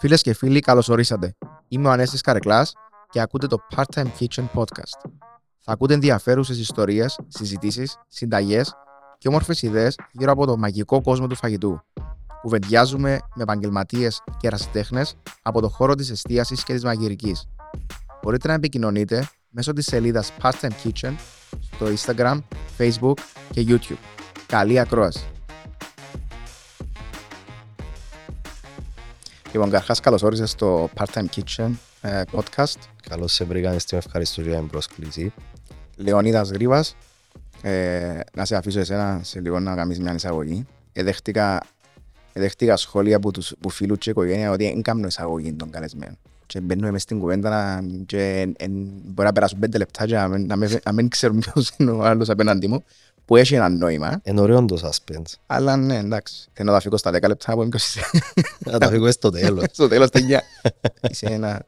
Φίλες και φίλοι, καλώς ορίσατε. Είμαι ο Ανέστη Καρεκλάς και ακούτε το Part-Time Kitchen Podcast. Θα ακούτε ενδιαφέρουσες ιστορίες, συζητήσεις, συνταγές και όμορφες ιδέες γύρω από το μαγικό κόσμο του φαγητού. Κουβεντιάζουμε με επαγγελματίες και ερασιτέχνες από το χώρο της εστίασης και της μαγειρικής. Μπορείτε να επικοινωνείτε μέσω της σελίδας Part-Time Kitchen στο Instagram, Facebook και YouTube. Καλή ακρόαση! Λοιπόν, καταρχάς, καλώς όρισες στο Part-Time Kitchen ε, podcast. Καλώς σε βρήκα, στην ευχαριστώ για την πρόσκληση. Λεωνίδας Γρήβα. Ε, να σε αφήσω εσένα σε λίγο να κάνεις μια εισαγωγή. Εδέχτηκα, εδέχτηκα σχόλια από, τους, από φίλους και οικογένεια ότι δεν κάνω εισαγωγή των καλεσμένων. Και μπαίνουμε μες στην κουβέντα και εν, μπορεί να περάσουν πέντε λεπτά και να, να, να μην ξέρουν ποιος είναι ο άλλος απέναντι μου που έχει ένα νόημα. Είναι ωραίο το suspense. Αλλά ναι, εντάξει. Θέλω να τα φύγω στα 10 λεπτά από ποιος είσαι. Να τα φύγω στο τέλος. στο τέλος τελειά. Είσαι ένα...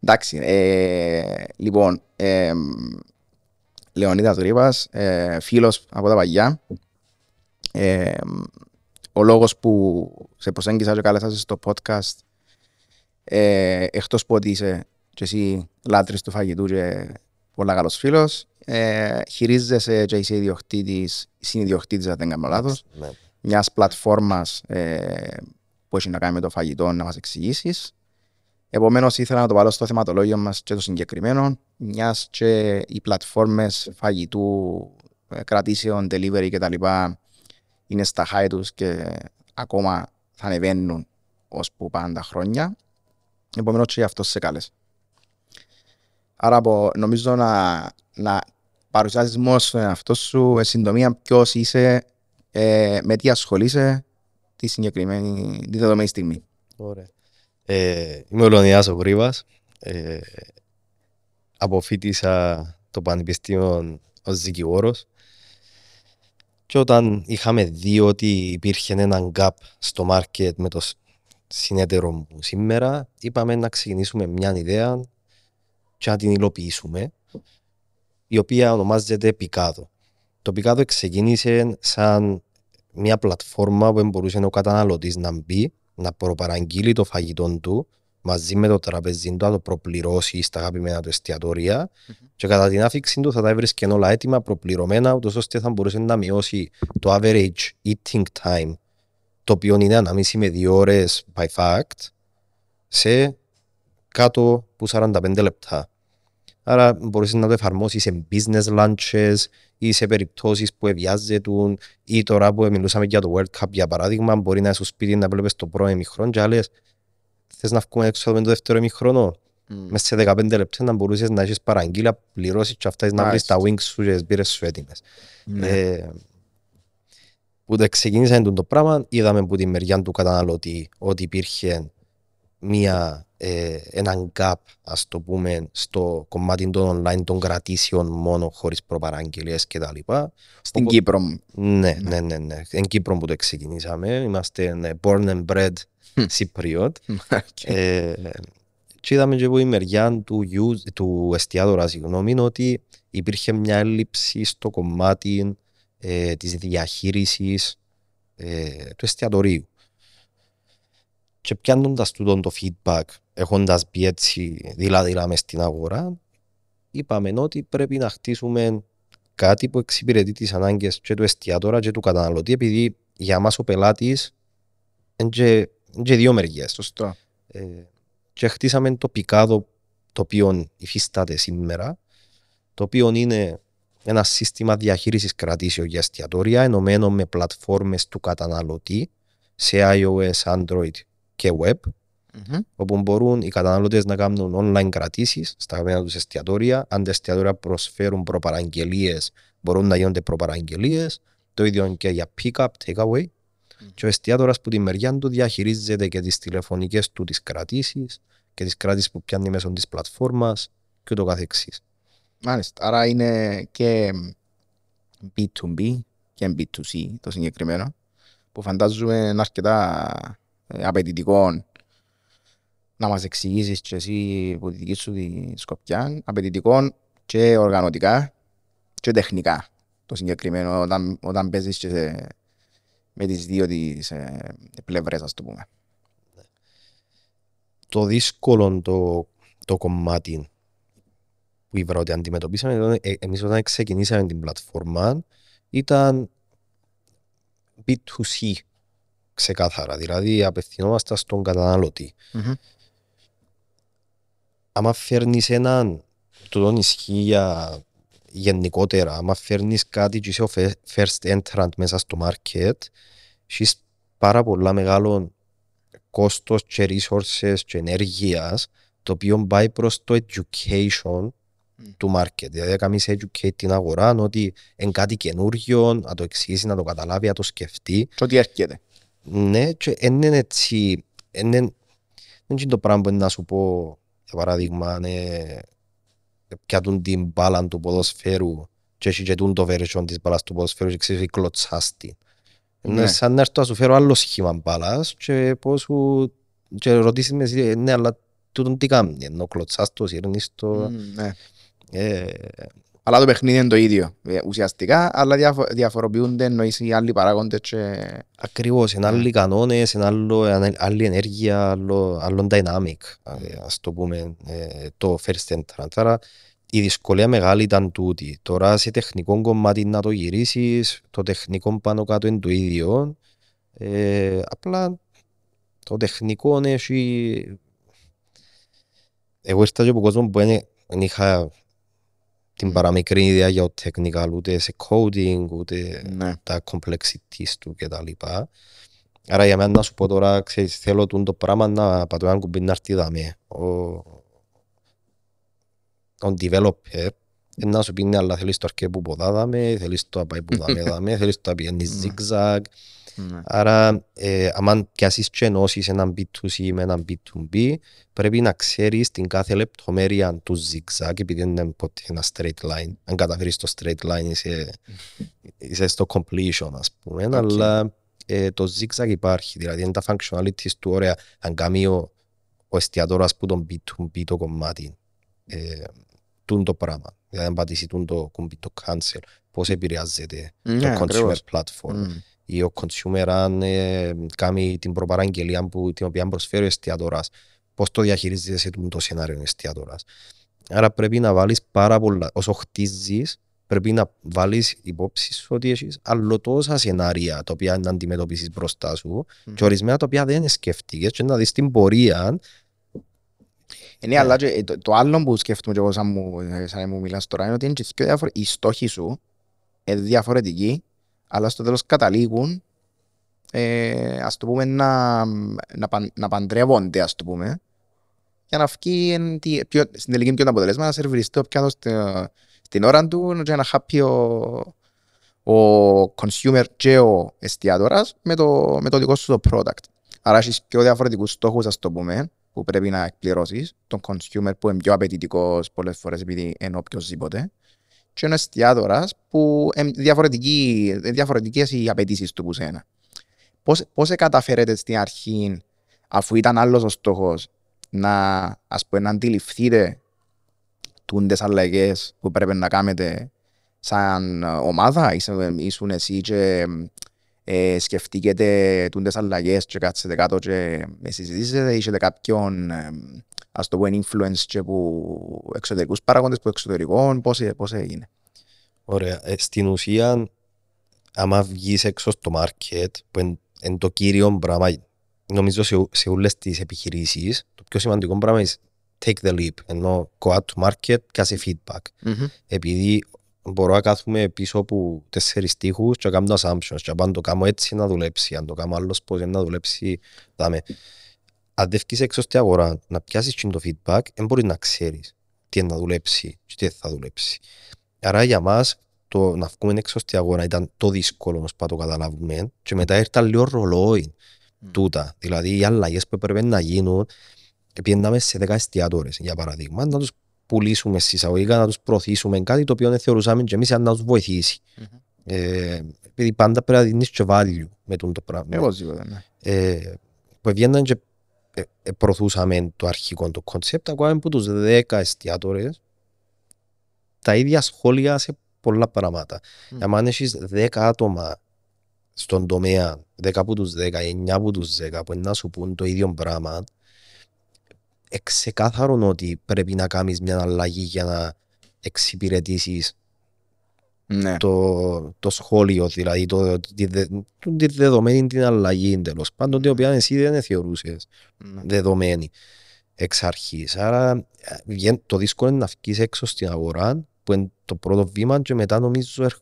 Εντάξει. Ε, λοιπόν, ε, Λεωνίδας Γρήβας, ε, φίλος από τα παγιά. Ε, ο λόγος που σε προσέγγισα και κάλεσας στο podcast ε, εκτός που ότι είσαι και εσύ λάτρης του φαγητού και πολλά καλός φίλος, ε, χειρίζεσαι και είσαι ιδιοκτήτης, συνειδιοκτήτης αν δεν κάνω λάθος, Ναι. μιας πλατφόρμας ε, που έχει να κάνει με το φαγητό να μας εξηγήσεις. Επομένως ήθελα να το βάλω στο θεματολόγιο μας και το συγκεκριμένο, μιας και οι πλατφόρμες φαγητού, ε, κρατήσεων, delivery κτλ. είναι στα high τους και ακόμα θα ανεβαίνουν ως που πάνε τα χρόνια. Επομένως και γι' αυτό σε κάλεσε. Άρα από, νομίζω να, να παρουσιάσεις μόνος στον εαυτός σου, εν συντομία ποιος είσαι, ε, με τι ασχολείσαι τη συγκεκριμένη, τη δεδομένη στιγμή. Ωραία. Ε, είμαι ο Λεωνιάς ο Γρήβας. Ε, αποφύτησα το Πανεπιστήμιο ως δικηγόρος και όταν είχαμε δει ότι υπήρχε ένα gap στο market με το σ- συνέτερο μου σήμερα, είπαμε να ξεκινήσουμε μια ιδέα και να την υλοποιήσουμε, η οποία ονομάζεται Picado. Το Picado ξεκίνησε σαν μια πλατφόρμα που μπορούσε ο καταναλωτής να μπει, να προπαραγγείλει το φαγητό του μαζί με το τραπεζί του, να το προπληρώσει στα αγαπημένα του εστιατόρια και κατά την άφηξη του θα τα έβρισκε όλα έτοιμα, προπληρωμένα, ούτως ώστε θα μπορούσε να μειώσει το average eating time, το οποίο είναι ανάμιση με δύο ώρες by fact, σε κάτω από 45 λεπτά. Άρα μπορείς να το εφαρμόσεις σε business lunches ή σε περιπτώσεις που ευιάζεται ή τώρα που μιλούσαμε για το World Cup για παράδειγμα μπορεί να είσαι στο σπίτι να βλέπεις το πρώτο ημιχρόνο και άλλες θες να βγούμε έξω από το δεύτερο ημιχρόνο μέσα σε 15 λεπτά να μπορούσες να έχεις παραγγείλα, πληρώσεις και αυτά να βρεις τα Μάλιστα. wings σου και τις μπύρες σου έτοιμες. Ναι. Ε, που το ξεκίνησε το πράγμα, είδαμε από τη μεριά του καταναλωτή ότι υπήρχε μια, ε, έναν gap, ας το πούμε, στο κομμάτι των online των κρατήσεων μόνο χωρίς προπαραγγελίες και τα λοιπά. Στην Οπότε- Κύπρο. Ναι, ναι, ναι, ναι. Εν Κύπρο που το ξεκινήσαμε. Είμαστε ναι, born and bred Μμ. Cypriot. Οκ. Ε, και είδαμε και από η μεριά του, use- του εστιατόρα, συγγνώμη, ότι υπήρχε μια έλλειψη στο κομμάτι ε, της διαχείρισης ε, του εστιατορίου. Και πιάνοντας τούτον το feedback, έχοντας μπει έτσι δειλά-δειλά μες στην αγορά, είπαμε ότι πρέπει να χτίσουμε κάτι που εξυπηρετεί τις ανάγκες και του εστιατόρα και του καταναλωτή, επειδή για μας ο πελάτης είναι και, είναι και δύο μεριές. Σωστό. Ε, και χτίσαμε το πικάδο το οποίο υφίσταται σήμερα, το οποίο είναι ένα σύστημα διαχείρισης κρατήσεων για εστιατόρια ενωμένο με πλατφόρμες του καταναλωτή σε iOS, Android και web, Μμμ. όπου μπορούν οι καταναλωτές να κάνουν online κρατήσεις στα αγαπημένα τους εστιατόρια. Αν τα εστιατόρια προσφέρουν προπαραγγελίες, μπορούν να γίνονται προπαραγγελίες. Το ίδιο και για pick-up, take-away. Και ο εστιατόρας που τη μεριά του διαχειρίζεται και τις τηλεφωνικές του τις κρατήσεις και τις κρατήσεις που πιάνει μέσω της πλατφόρμας και το καθεξής. Μάλιστα. Άρα είναι και B2B και B2C το συγκεκριμένο που φαντάζομαι είναι αρκετά ε, απαιτητικό να μας εξηγήσεις και εσύ από τη δική σου τη σκοπιά απαιτητικό και οργανωτικά και τεχνικά το συγκεκριμένο όταν, όταν παίζεις και σε, με τις δύο τις ε, πλευρές ας το πούμε. το δύσκολο το, το κομμάτι που είπα ότι αντιμετωπίσαμε ήταν, ε, εμείς όταν ξεκινήσαμε την πλατφόρμα ήταν B2C ξεκάθαρα, δηλαδή απευθυνόμαστε στον καταναλωτή. Μμμ. Άμα φέρνεις έναν, το τον ισχύει για γενικότερα, άμα φέρνεις κάτι και είσαι ο φε- first entrant μέσα στο market, έχεις πάρα πολλά μεγάλο κόστος και resources και ενέργειας, το οποίο πάει προς το education του market. Δηλαδή, να κάνεις educate την αγορά, ότι είναι κάτι καινούργιο, να το εξηγήσει, να το καταλάβει, να το σκεφτεί. Και ό,τι έρχεται. Ναι, και δεν είναι έτσι. Δεν είναι, δεν είναι το πράγμα που είναι να σου πω, για παράδειγμα, ναι, πιάτουν την μπάλα του ποδοσφαίρου και έχει και τούν το version της μπάλας του ποδοσφαίρου και ξέρεις κλωτσάς την. Είναι Ναι. σαν να έρθω να σου φέρω άλλο σχήμα μπάλας και πώς σου και ρωτήσεις με εσύ, ναι, αλλά τούτον τι κάνει, ενώ κλωτσάς το, σύρνεις το. Μμ, ναι. Ε, Αλλά το παιχνίδι είναι το ίδιο ε, ουσιαστικά, αλλά διαφο- διαφοροποιούνται εννοείς οι άλλοι παράγοντες και... Ακριβώς, είναι άλλοι κανόνες, είναι άλλο, είναι άλλη ενέργεια, άλλο, άλλο dynamic, ε, ας το πούμε, ε, το first entrant. Άρα η δυσκολία μεγάλη ήταν τούτη. Τώρα σε τεχνικό κομμάτι να το γυρίσεις, το τεχνικό πάνω κάτω είναι το ίδιο. Ε, απλά το τεχνικό έχει... Εγώ ήρθα και από κόσμο που δεν δεν είχα την παραμικρή ιδέα για το technical, ούτε σε coding, ούτε Ναι. τα complexities του και τα λοιπά. Άρα για μένα να σου πω τώρα, ξέρεις, θέλω τούτο το πράγμα να πατώ έναν κουμπί να έρθει δαμέ. Ο, ο developer ε, να σου πει ναι, αλλά θέλεις το αρκέ που ποδά δαμέ, θέλεις το να πάει που δαμέ δαμέ, θέλεις το να πηγαίνει zigzag. Ναι. Άρα, ε, άμα πιάσεις και ενώσεις έναν B2C με έναν B2B, πρέπει να ξέρεις την κάθε λεπτομέρεια του zigzag, επειδή δεν είναι ποτέ ένα straight line. Αν καταφέρεις το straight line, είσαι, είσαι στο completion, ας πούμε. Οκ. Αλλά ε, το zigzag υπάρχει, δηλαδή είναι τα functionalities του, ωραία, αν κάνει ο, ο εστιατόρας που τον B2B το κομμάτι, ε, τούν το πράγμα. Δηλαδή, αν πατήσει τούν το κουμπί το cancel, πώς επηρεάζεται Ναι, το consumer ακριβώς. platform Μμ. Ή ο consumer αν ε, κάνει την προπαραγγελία που, την οποία προσφέρει ο εστιατόρας, πώς το διαχειρίζεται σε το σενάριο ο εστιατόρας. Άρα πρέπει να βάλεις πάρα πολλά, όσο χτίζεις, πρέπει να βάλεις υπόψη σου ότι έχεις άλλο τόσα σενάρια τα οποία να αντιμετωπίσεις μπροστά σου Μμμ. και ορισμένα τα οποία δεν σκέφτηκες και να δεις την πορεία Ε, Ναι, αλλά και, ε, το, το άλλο που σκέφτομαι και εγώ σαν μου, ε, σαν να μου μιλάς τώρα είναι ότι είναι και δύο διαφορε... οι στόχοι σου είναι διαφορετικοί, αλλά στο τέλος καταλήγουν ε, ας το πούμε να, να, παν, να παντρεύονται ας το πούμε για να βγει εν, τι, πιο, στην τελική ποιο είναι το αποτέλεσμα να σερβιριστεί το πιάτο στη, στην ώρα του και να χάπει ο, ο consumer και ο εστιατόρας με το, με το δικό σου το product. Άρα έχεις πιο διαφορετικούς στόχους ας το πούμε που πρέπει να εκπληρώσεις, τον consumer που είναι πιο απαιτητικός πολλές φορές επειδή είναι οποιοσδήποτε και ένας εστιατόρας που είναι διαφορετική, διαφορετικές οι απαιτήσεις του που σένα. Πώς, πώς καταφέρετε στην αρχή, αφού ήταν άλλος ο στόχος, να, ας πούμε, να αντιληφθείτε τούντες αλλαγές που πρέπει να κάνετε σαν ομάδα, Είσαι- ήσουν εσύ και ε, σκεφτήκετε τούντες αλλαγές και κάτσετε κάτω και ε, συζητήσετε, είχετε κάποιον ε, ας το πούμε influence και που εξωτερικούς παράγοντες, που εξωτερικών, πώς, ε- πώς έγινε. Ωραία. Ε, στην ουσία, άμα βγεις έξω στο market, που είναι, είναι το κύριο πράγμα, νομίζω σε, σε όλες τις επιχειρήσεις, το πιο σημαντικό πράγμα είναι take the leap, ενώ go out to market, κase feedback. Επειδή μπορώ να κάθομαι πίσω από τέσσερις τείχους και να κάνω assumptions και αν το κάνω έτσι να δουλέψει, αν το κάνω άλλος πώς να δουλέψει, δάμε. Αν δεν βγεις έξω στην αγορά να πιάσεις και το feedback, δεν μπορείς να ξέρεις τι είναι να δουλέψει και τι δεν θα δουλέψει. Άρα για μας το να βγούμε έξω στην αγορά ήταν το δύσκολο όμως που το καταλάβουμε και μετά ήρθαν λίγο ρολόι Μμ. τούτα. Δηλαδή οι αλλαγές που έπρεπε να γίνουν πήγαμε σε 10 εστιατόρες για παράδειγμα να τους πουλήσουμε σε εισαγωγικά, να τους προωθήσουμε κάτι το οποίο δεν θεωρούσαμε και εμείς σαν να τους βοηθήσει. Μμμ. Ε, επειδή πάντα πρέπει να δίνεις και value με τούτο το πράγμα. Εγώ σίγουρα, ναι. Ε, που έβγαιναν και ε, ε, προωθούσαμε το αρχικό το concept, ακόμα από τους 10 εστιατόρες τα ίδια σχόλια σε πολλά πράγματα. Μμ. Αν έχεις 10 άτομα στον τομέα, 10 από τους 10, 9 από τους 10 που είναι να σου πούν το ίδιο πράγμα, εξεκάθαρο ότι πρέπει να κάνεις μια αλλαγή για να εξυπηρετήσεις Ναι. το, το σχόλιο, δηλαδή το, τη, δε- τη δεδομένη την αλλαγή τέλος πάντων, την οποία εσύ δεν θεωρούσε Ναι. δεδομένη εξ αρχής. Άρα ε, βγαίνει- το δύσκολο είναι να βγεις έξω στην αγορά, που είναι το πρώτο βήμα, και μετά νομίζω έρ-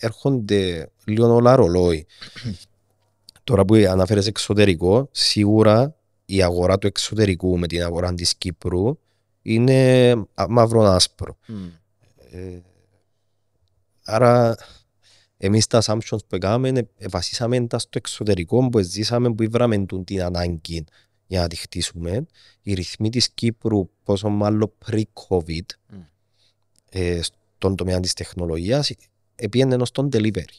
έρχονται λίγο όλα ρολόι. Τώρα που αναφέρεις εξωτερικό, σίγουρα η αγορά του εξωτερικού με την αγορά της Κύπρου είναι α- μαύρο-άσπρο. Μμ. Ε, άρα εμείς τα assumptions που έκαναμε είναι- ε, βασίσαμε τα στο εξωτερικό που ζήσαμε που ήβραμε τούν την ανάγκη για να τη χτίσουμε. Οι ρυθμοί της Κύπρου πόσο μάλλον pre-COVID Μμ. ε, στον τομέα της τεχνολογίας επίενε ενός τον delivery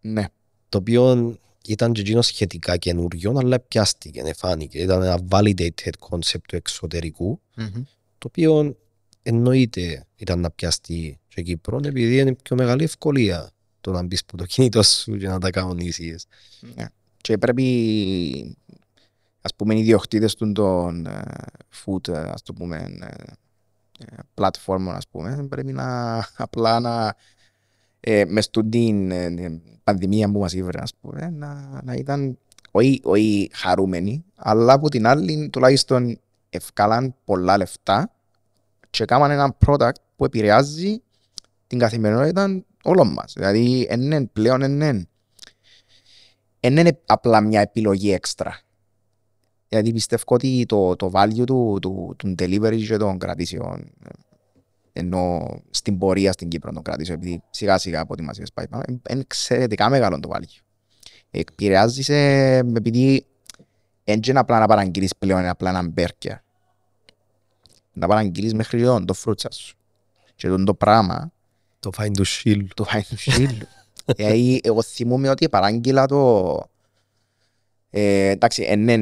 Ναι. το οποίο ήταν και εκείνος σχετικά καινούριο αλλά πιάστηκε, εφάνηκε. Ήταν ένα validated concept του εξωτερικού Μμμ. το οποίο εννοείται ήταν να πιαστεί στο Κύπρο επειδή είναι πιο μεγάλη ευκολία το να μπεις από το κινητό σου και να τα κανονίσεις. Ναι. Και πρέπει, ας πούμε, οι ιδιοκτήτες των, των ε, food, ε, ας το πούμε, ε, ε, πλατφόρμων, ας πούμε, πρέπει να απλά να ε, μες στην την, ε, την πανδημία που μας ήβρε, ας πούμε, να, να ήταν όχι, όχι χαρούμενοι, αλλά από την άλλη τουλάχιστον ευκάλαν πολλά λεφτά και έκαναν ένα product που επηρεάζει την καθημερινότητα όλων μας. Δηλαδή, είναι πλέον είναι δεν είναι απλά μια επιλογή έξτρα. Γιατί πιστεύω ότι το, το value του, του, του delivery και των κρατήσεων ε, ενώ στην πορεία στην Κύπρο των κρατήσεων, επειδή σιγά σιγά από ό,τι μας είπες πάει πάνω, είναι- είναι εξαιρετικά μεγάλο το value. Εκπηρεάζει σε, επειδή δεν είναι απλά να παραγγείλεις πλέον είναι απλά ένα μπέρκερ. Να παραγγείλεις μέχρι εδώ το φρούτσα σου. Και τον το πράγμα Το find to shield. το φάει του σύλλου. Δηλαδή, εγώ θυμούμαι ότι παράγγειλα το... Ε, εντάξει, είναι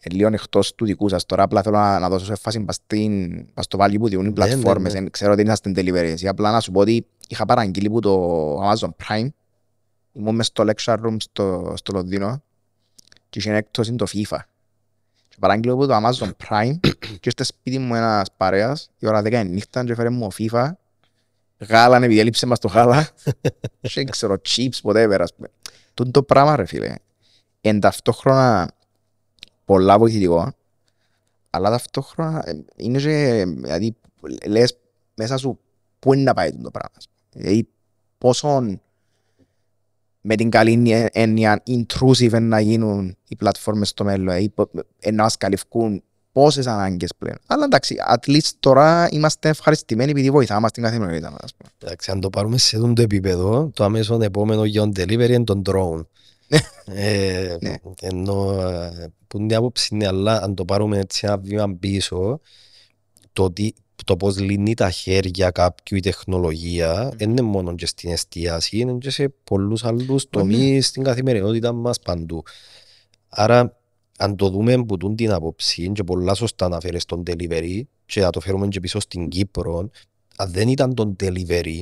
ε, λίγο εκτός του δικού σας. Τώρα απλά θέλω να, να δώσω σε φάση πας στην- πας στο value που διούν οι Ναι, ναι, πλατφόρμες. ναι. Εν- Ξέρω ότι είναι στην delivery. Εσύ απλά να σου πω ότι είχα παραγγείλει που το Amazon Prime. Ήμουν μες στο lecture room στο, στο Λονδίνο και είχε έκπτωση το FIFA. Και παράγγειλα που το Amazon Prime και ήρθε σπίτι μου ένας παρέας η ώρα 10 η νύχτα και έφερε μου FIFA γάλα, επειδή έλειψε μας το γάλα και δεν ξέρω, chips, whatever, ας πούμε. Τούτο το πράγμα, ρε φίλε, εν ταυτόχρονα πολλά βοηθητικό, αλλά ταυτόχρονα ε, είναι και, δηλαδή, λες μέσα σου πού είναι να πάει τούτο το πράγμα. ας πούμε. Δηλαδή, πόσο με την καλή έννοια intrusive είναι να γίνουν οι πλατφόρμες στο μέλλον, δηλαδή, πο- ε, να μας καλυφκούν πόσες ανάγκες πλέον. Αλλά εντάξει, at least τώρα είμαστε ευχαριστημένοι επειδή βοηθάμε μας την καθημερινότητα μας, ας πούμε. Εντάξει, αν το πάρουμε σε αυτό το επίπεδο, το αμέσω επόμενο για τον delivery είναι τον drone. ε, Ναι. Ενώ ε, που είναι η άποψη είναι, αλλά αν το πάρουμε έτσι ένα βήμα πίσω, το, τι, το πώς λύνει τα χέρια κάποιου η τεχνολογία δεν είναι μόνο και στην εστίαση, είναι και σε πολλούς άλλους τομείς στην καθημερινότητα μας παντού. Άρα, αν το δούμε από τούν την άποψη και πολλά σωστά αναφέρεις στον delivery και να το φέρουμε και πίσω στην Κύπρο, αν δεν ήταν τον delivery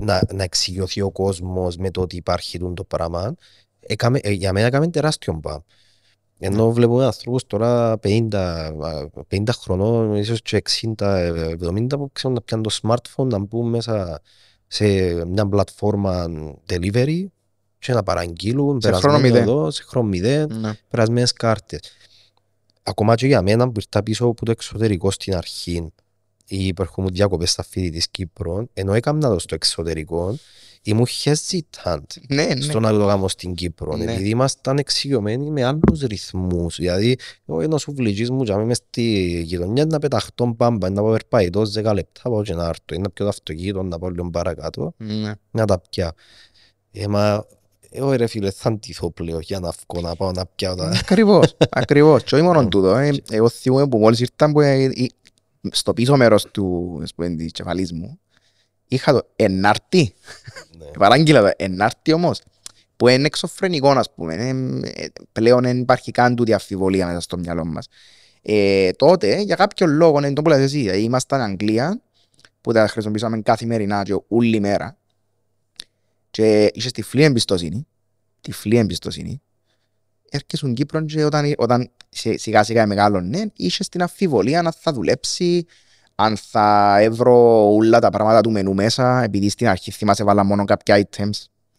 να, να εξηγηθεί ο κόσμος με το ότι υπάρχει τούν το πράγμα, έκαμε, ε, για μένα έκαμε τεράστιο μπαμ. Ενώ βλέπουμε ανθρώπους τώρα 50, α, 50 χρονών, ίσως και 60, ε, 70 που ξέρουν να πιάνουν το smartphone, να μπουν μέσα σε μια πλατφόρμα delivery και να παραγγείλουν Σε χρόνο περασμένο μηδέν. εδώ, σε χρόνο μηδέν, Ναι. περασμένες κάρτες. Ακόμα και για μένα που ήρθα πίσω από το εξωτερικό στην αρχή ή που έρχομαι διακοπές στα φοιτή της Κύπρου, ενώ έκανα το στο εξωτερικό, ήμουν hesitant Ναι, ναι. στο να το κάνω στην Κύπρο. Ναι. Επειδή ήμασταν εξοικειωμένοι με άλλους ρυθμούς. Δηλαδή, εγώ ένας σουβλιτζής μου και μες στη γειτονιά να πεταχτώ μπάμπα, να πάω περπαϊτός 10 λεπτά, πάω και να έρθω, ή να πιω το αυτοκίνητο, να πάω λίγο παρακάτω, Ναι. να τα πια. Ε, μα, εγώ ρε φίλε, θα αντιθώ πλέον για να βγω, να πάω να πιάω τα... Ακριβώς, ακριβώς. Και όχι μόνο τούτο. ε, Εγώ θυμούμαι που μόλις ήρθα που, ε, ε, στο πίσω μέρος του ας πούμε, της κεφαλής μου είχα το ενάρτη. Ναι. Παράγγειλα το ενάρτη όμως που είναι εξωφρενικό ας πούμε. είναι, ε, πλέον δεν υπάρχει καν τούτη αμφιβολία μέσα στο μυαλό μας. Ε, τότε για κάποιο λόγο, είναι το που λες εσύ, δηλαδή, ήμασταν Αγγλία που τα χρησιμοποιήσαμε καθημερινά και όλη μέρα και είχες τυφλή εμπιστοσύνη, τυφλή εμπιστοσύνη έρχεσαι στην Κύπρο και όταν, όταν σε- σιγά σιγά μεγάλωνε, είσαι στην αμφιβολία αν θα δουλέψει, αν θα έβρω όλα τα πράγματα του μενού μέσα, επειδή στην αρχή θυμάσαι βάλα μόνο κάποια items.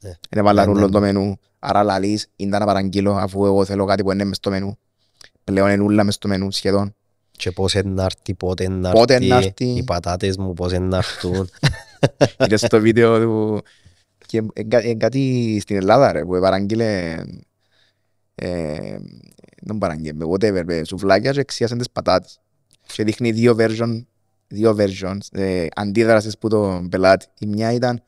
Ναι. Δεν βάλα Ναι, ναι, όλο ναι. το μενού. Άρα λαλείς, είναι να παραγγείλω αφού εγώ θέλω κάτι που είναι μες στο μενού. Πλέον είναι όλα μες στο μενού σχεδόν. Και πώς είναι να έρθει, πότε είναι να Πότε να έρθει, έρθει. οι πατάτες μου πώς είναι να έρθουν. Είδες στο βίντεο του... Και εν κα- εν κάτι στην Ελλάδα ρε, που παραγγείλε... Ε, δεν παραγγείλε, whatever, με σουβλάκια και εξίασαν τις πατάτες. Και δείχνει δύο version, δύο versions, ε, αντίδρασης που τον πελάτη. Η μια ήταν,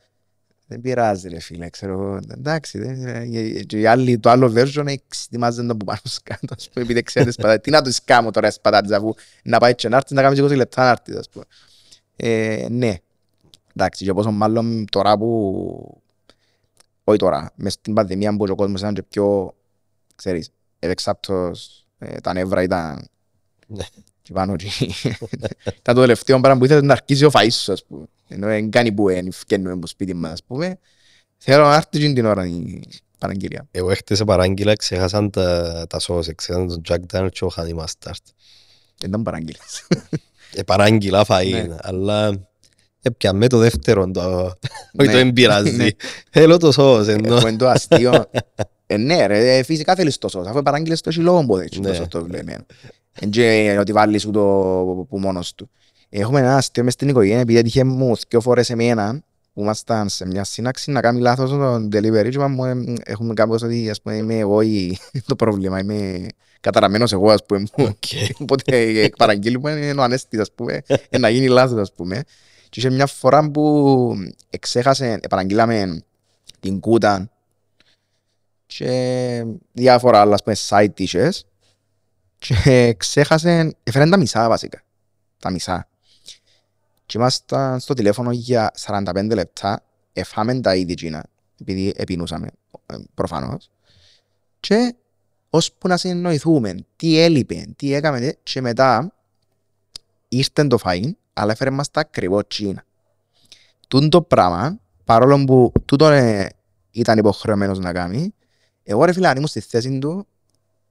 δεν πειράζει ρε φίλε, ξέρω εγώ, εντάξει. δεν- ε, Και η άλλη, το άλλο version, εξετοιμάζεται το που πάνω σκάτω, ας πούμε, επειδή εξιάζει τις πατάτες. Τι να τους κάνω τώρα τις πατάτες, αφού να πάει και να έρθεις, να κάνεις 20 λεπτά να έρθεις, ας πούμε. Ε, ναι, Εντάξει, και πόσο μάλλον τώρα που... Όχι τώρα, μες στην πανδημία που ο κόσμος ήταν και πιο, ξέρεις, ευεξάπτος, ε, τα νεύρα ήταν... Ναι. Και πάνω και... Ήταν το τελευταίο πράγμα που ήθελες να αρχίσει ο φαΐς σου, ας πούμε. Ενώ δεν κάνει που δεν φκένουμε από σπίτι μας, ας πούμε. Θέλω να έρθει εκείνη την ώρα η παραγγελία. Εγώ έχτισε παράγγειλα, ξέχασαν τα, τα σως, ξέχασαν τον Jack Daniel και ο Honey Mustard. Δεν ήταν παραγγελίες. Ε, παράγγειλα φαΐ, Ναι. αλλά έπιαμε το δεύτερο, το... όχι Ναι. το δεν πειράζει. Ναι. Θέλω το σως, ενώ. Που είναι το αστείο. Ε, ναι ρε, ε, φυσικά θέλεις το σως. Αφού παράγγειλες το έχει λόγο που έτσι Ναι. το σως το βλέμενο. Εν και ότι βάλεις σου το που μόνος του. Έχουμε ένα αστείο μες στην οικογένεια επειδή έτυχε μου δυο φορές εμένα που ήμασταν σε μια σύναξη να κάνει λάθος το delivery και είπαμε, ε, έχουμε κάπως ότι ας πούμε είμαι εγώ η- το πρόβλημα, είμαι καταραμένος εγώ ας πούμε. Οκ. Οπότε ε, παραγγείλουμε είναι ο ανέστης ας πούμε, ε, να γίνει λάθος ας πούμε. Και είχε μια φορά που εξέχασε, ε, παραγγείλαμε την κούτα και διάφορα άλλα ας πούμε side dishes και ξέχασε, έφεραν τα μισά βασικά, τα μισά. Και ήμασταν στο τηλέφωνο για 45 λεπτά, εφάμε τα είδη εκείνα, επειδή επινούσαμε ε, προφανώς. Και ώσπου να συνεννοηθούμε τι έλειπε, τι έκαμε και μετά ήρθε το φαΐν, αλλά έφερε μας τα ακριβώς τσίνα. Τούν το πράγμα, παρόλο που τούτο ε, ήταν υποχρεωμένος να κάνει, εγώ ρε φίλε αν ήμουν στη θέση του,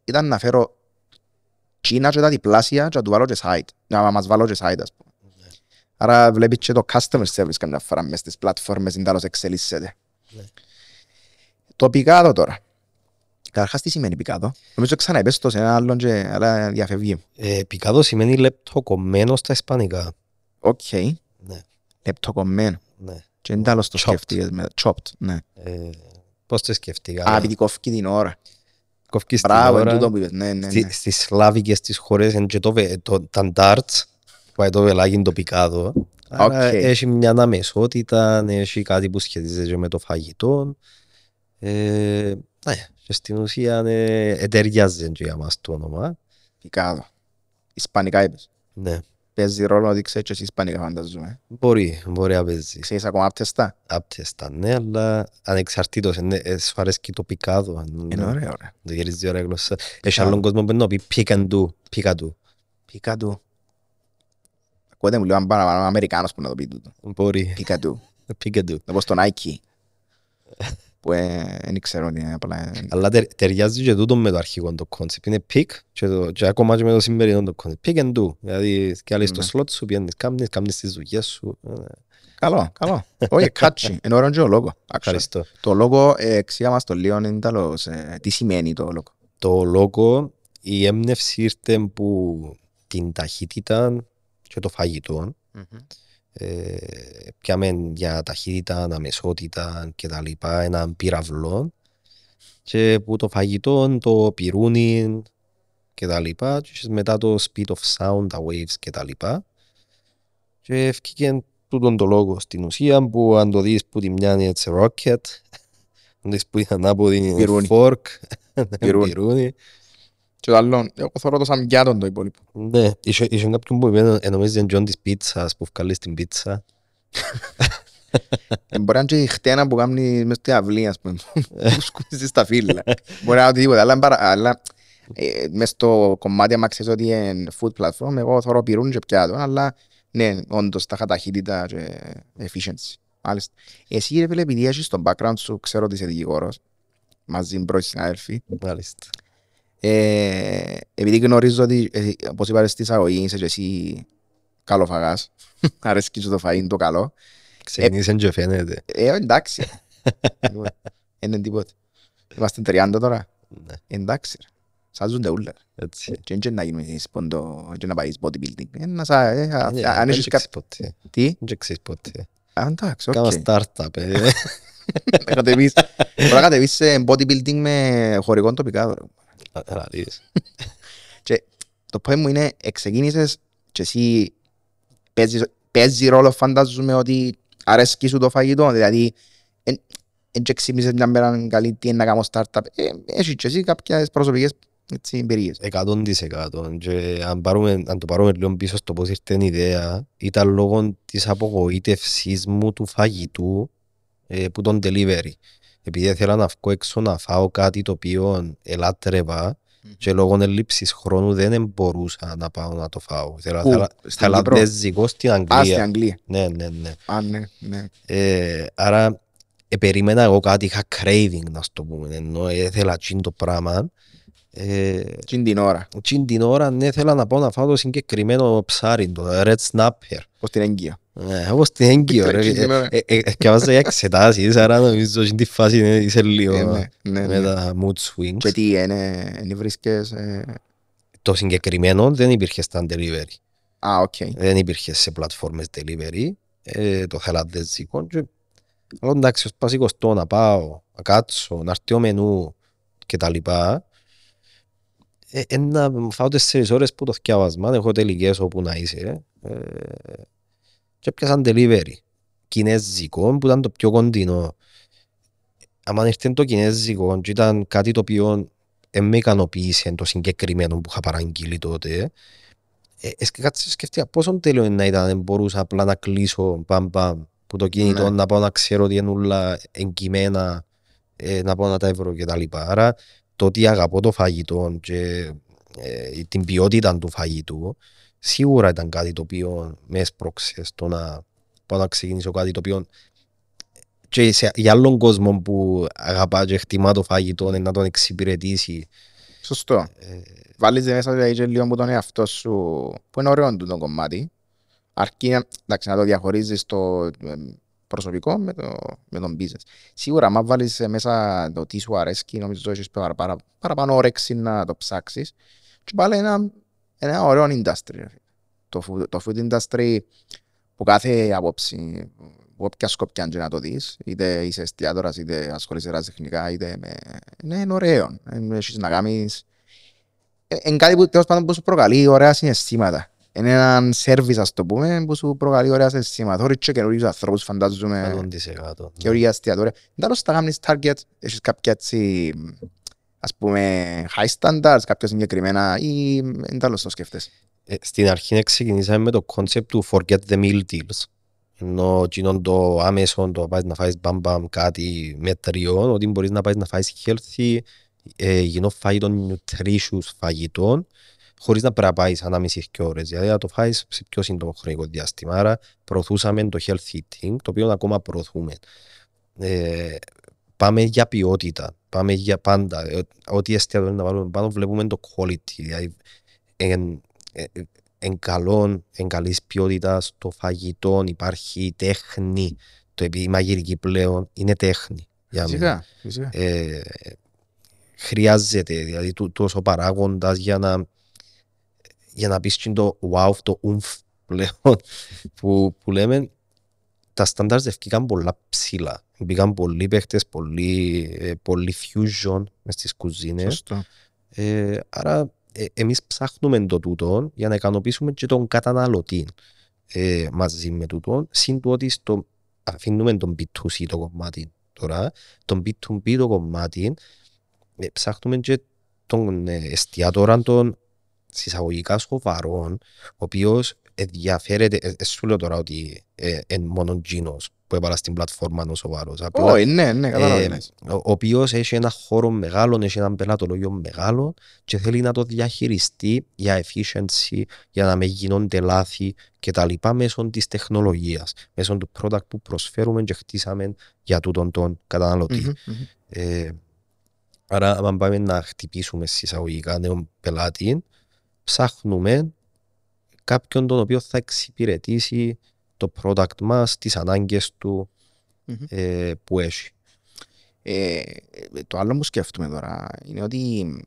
ήταν να φέρω τσίνα και τα διπλάσια και να του βάλω και site, να μας βάλω και site ας πούμε. Άρα βλέπεις και το customer service καμιά φορά μες στις πλατφόρμες είναι τέλος εξελίσσεται. Ναι. Το πικάδο τώρα. Καταρχάς τι σημαίνει πικάδο; Νομίζω ξαναεπες το σε ένα άλλον και αλλά διαφεύγει. Ε, πικάδο σημαίνει λεπτοκομμένο στα ισπανικά. Οκ. Ναι, Λεπτοκομμένο. ναι. Και δεν τέλος το Chopped. σκέφτηκες με chopped. Ναι. Ε, πώς το σκεφτήκα. Α, επειδή κόφει την ώρα. Κόφκεις την Μπράβο, είναι ώρα. τούτο που είπες. Ναι, ναι, Στη- ναι. Στις σλάβικες τις χώρες είναι και το, βε- το, τα darts που είναι το βελάκι είναι το πικάδο. Άρα Οκ. έχει μια αναμεσότητα, έχει κάτι που σχετίζεται με το φαγητό. Ε, ναι, και στην ουσία ε, ε, ταιριάζει και για μας το όνομα. Πικάδο. Ισπανικά είπες. Ναι, Παίζει ρόλο ότι ξέρεις και εσύ Ισπανικά φανταζούμε. μπορεί, μπορεί να παίζει. Ξέρεις ακόμα άπτεστα; Άπτεστα, ναι, αλλά ανεξαρτήτως, ναι, ε, σου αρέσει το πικάδο. αν- Είναι ωραίο ρε. Το γυρίζει ωραία γλώσσα. Έχει Α. άλλον κόσμο που να πει pick and do, pick and do. Πικάτου. Ακούτε μου λέω αν πάνω ο Αμερικάνος που να το πει τούτο. Μπορεί, Πικάτου. pick and do. Όπως το Nike. Που ε, δεν ξέρω ότι είναι απλά. ε, Αλλά τερ- ταιριάζει και τούτο με το αρχικό το concept. Είναι pick και, το, και ακόμα και με το σημερινό το concept. Pick and do. Δηλαδή, και άλλοι στο Ναι. slot σου πιένεις, κάνεις, κάνεις τις δουλειές σου. Ε, Καλό, καλό. Όχι, catchy. Είναι ωραίο και ο λόγος. actually. Ευχαριστώ. Το λόγο, ε, εξήγα μας το λίγο, είναι τέλος, ε, τι σημαίνει το λόγο. Το λόγο, η έμπνευση ήρθε που την ταχύτητα και το φαγητό. Ε, πιάμε για ταχύτητα, αμεσότητα και τα λοιπά, έναν πυραυλό και που το φαγητό, το πυρούνι και τα λοιπά και μετά το speed of sound, τα waves και τα λοιπά και ευκήκε τούτον το λόγο στην ουσία που αν το δεις που τη μια είναι έτσι rocket αν δεις που ήταν από την Πυρούνι. fork Πυρούνι. Πυρούνι Και το άλλο, εγώ θεωρώ το σαν πιάτον το υπόλοιπο. ναι, είχε είχε κάποιον που είπε ε, νομίζεις είναι John της πίτσας που βγάλει την πίτσα Ε, Μπορεί να είναι και η χτένα που κάνει μες στην αυλή, ας πούμε, που σκούζεις στα φύλλα. Μπορεί να είναι οτιδήποτε, αλλά, παρα- αλλά ε, μες στο κομμάτι, άμα ξέρεις ότι είναι food platform, εγώ θεωρώ πυρούν και πιάτο, αλλά ναι, όντως τα είχα ταχύτητα και efficiency. Μάλιστα. Εσύ ρε φίλε, επειδή έχεις στο background σου, ξέρω ότι είσαι δικηγόρος, μαζί με πρώην συνάδελφοι, μάλιστα Ε, επειδή γνωρίζω ότι, ε, όπως είπατε στη εισαγωγή, είσαι και εσύ καλοφαγάς. Αρέσκει σου το φαΐν το καλό. Ξεκινήσαν και φαίνεται. Ε, εντάξει. Λοιπόν, Είναι τίποτα. Είμαστε 30 τώρα. Ναι, Εντάξει. ρε. Σάζονται ούλα. έτσι. Και δεν να γίνουμε sponsor, και να πάεις bodybuilding. Ε, να σα- ε, α- Ε, αν δεν έχεις ξέρεις κάποιο... ποτέ. Τι; Δεν ξέρεις ποτέ. Α, εντάξει, Κάμα οκ. startup. ε. Να κατεβείς- Μπορεί να κατεβείς σε bodybuilding με χωρικών τοπικά τώρα. Να- να δεις. Και το point μου είναι, εξεκίνησες και εσύ παίζεις, παίζεις ρόλο φαντάζομαι ότι αρέσκει σου το φαγητό, δηλαδή εν, εν και ξύπνησες μια μέρα καλή τι είναι να κάνω startup, ε, έχεις και εσύ κάποιες προσωπικές έτσι, εμπειρίες. Εκατόν της εκατόν. Και αν, πάρουμε, αν το πάρουμε λίγο πίσω στο πώς ήρθε η ιδέα, ήταν λόγω της απογοήτευσής μου του φαγητού ε, που τον delivery. Επειδή ήθελα να βγω έξω να φάω κάτι το οποίο ελάτρευα και λόγω έλλειψης χρόνου δεν μπορούσα να πάω να το φάω. Ήθελα Πού; θαλα- Στην Κύπρο; θαλαντέζικο στην Α, στην Αγγλία. Αγγλία. Ναι, ναι, ναι. Α, ναι, ναι. Ε, άρα ε, περίμενα εγώ κάτι, είχα craving να στο πούμε, ενώ ήθελα τσιν το πράγμα. Ε, Τι είναι την ώρα, τσιν την ώρα ναι, ήθελα να πάω να φάω το συγκεκριμένο ψάρι, το red snapper. ως την έγκυο. Ε, όπως την έγκυο, ρε. Τσιν την ώρα. Ε, ε, ε, Και βάζα για εξετάσεις, άρα νομίζω στην τη φάση είναι- είσαι Ε, λίγο ναι, ναι, με ναι. τα mood swings. Και τι είναι, είναι βρίσκες... ε, Το συγκεκριμένο δεν υπήρχε στα delivery. Α, οκ. δεν υπήρχε σε πλατφόρμες delivery, ε, το θελαδέζικο και αλλά εντάξει, ως πασικοστό να πάω, να κάτσω, να έρθει ο μενού και τα λοιπά ε, ε, να φάω τέσσερις ώρες που το θκιάβασμα, έχω τελικές όπου να είσαι ε, και πιάσαν delivery κινέζικο που ήταν το πιο κοντινό άμα ήρθε το κινέζικο και ήταν κάτι το οποίο δεν με ικανοποίησε το συγκεκριμένο που είχα παραγγείλει τότε ε, ε, κάτσε σκέφτηκα πόσο τέλειο είναι να ήταν δεν μπορούσα απλά να κλείσω μπαμ μπαμ που το κινητό Ναι. να πάω να ξέρω ότι είναι όλα εγκυμένα ε, να πάω να τα ευρώ και τα λοιπά. Άρα το ότι αγαπώ το φαγητό και ε, την ποιότητα του φαγητού σίγουρα ήταν κάτι το οποίο με έσπρωξε στο να πάω να ξεκινήσω κάτι το οποίο και σε, για άλλον κόσμο που αγαπά και χτιμά το φαγητό ε, να τον εξυπηρετήσει Σωστό. ε, Βάλεις μέσα δηλαδή και λίγο από τον εαυτό σου, που είναι ωραίο το κομμάτι, αρκεί να- εντάξει, να το διαχωρίζεις το ε, προσωπικό με, το, με τον business. Σίγουρα, αν βάλεις μέσα το τι σου αρέσει, νομίζω ότι έχεις παρα, παρα, παραπάνω όρεξη να το ψάξεις. Και πάλι ένα, ένα ωραίο industry. ρε. Το, food- το food industry που κάθε άποψη, που όποια σκοπιά και να το δεις, είτε είσαι εστιατόρας, είτε ασχολείσαι ερασιτεχνικά, είτε με... Ναι, είναι ωραίο. Ε, Έχεις να κάνεις είναι κάτι που τέλος πάντων που σου προκαλεί ωραία συναισθήματα. Είναι έναν σέρβις ας το πούμε που σου προκαλεί ωραία συναισθήματα. Θωρείς και καινούριους ανθρώπους φαντάζομαι 100%. και ωραία εστιατόρια. Τέλος τα κάνεις target, έχεις κάποια έτσι ας πούμε high standards, κάποια συγκεκριμένα ή εν τέλος το σκέφτεσαι. Ε, στην αρχή ξεκινήσαμε με το concept του forget the meal deals. Ενώ εκείνον το άμεσο, το πάει να φάεις μπαμ μπαμ κάτι μετριών, ότι μπορείς να πάει να φάεις healthy, ε, υγιεινό φαγητό, nutritious φαγητό, χωρίς να πρέπει να πάεις ανάμιση και ώρες. Δηλαδή να το φάεις σε πιο σύντομο χρονικό διάστημα. Άρα προωθούσαμε το healthy eating, το οποίο ακόμα προωθούμε. Ε, πάμε για ποιότητα, πάμε για πάντα. Ε, Ό,τι εστιατόριο να βάλουμε πάνω βλέπουμε το quality. Δηλαδή, εν, ε, ε, εν καλών, εν καλής ποιότητας το φαγητό, υπάρχει τέχνη. Το επειδή η μαγειρική πλέον είναι τέχνη. Για μένα. Φυσικά, φυσικά. Ε, χρειάζεται δηλαδή τού- τόσο παράγοντας για να για να πεις και το wow, το ουμφ πλέον που, που λέμε τα στάνταρς ευκήκαν πολλά ψηλά. Μπήκαν πολλοί παίχτες, πολλοί, ε, πολλοί fusion μες στις κουζίνες. Σωστό. Ε, άρα ε, εμείς ψάχνουμε το τούτο για να ικανοποιήσουμε και τον καταναλωτή ε, μαζί με τούτο. Συν του ότι στο, αφήνουμε τον B2C το κομμάτι τώρα, τον B2B το κομμάτι ε, ψάχνουμε και τον ε, εστιατόρα των συσσαγωγικά σοβαρών, ο οποίος ενδιαφέρεται, ε, ε, σου λέω τώρα ότι ε, εν μόνο τζίνος που έβαλα στην πλατφόρμα είναι ο σοβαρός. Απλά Όχι, ναι, ναι, κατάλαβα. ε, ναι. ο ο οποίος έχει ένα χώρο μεγάλο, έχει ένα πελατολόγιο μεγάλο και θέλει να το διαχειριστεί για efficiency, για να μην γίνονται λάθη κτλ. μέσω της τεχνολογίας, μέσω του product που προσφέρουμε και χτίσαμε για τούτον τον καταναλωτή. Μμμ, μμμ. Ε, Άρα, αν πάμε να χτυπήσουμε συσσαγωγικά νέον πελάτη, ψάχνουμε κάποιον τον οποίο θα εξυπηρετήσει το product μας, τις ανάγκες του Μμμ. ε, που έχει. Ε, το άλλο που σκέφτομαι τώρα είναι ότι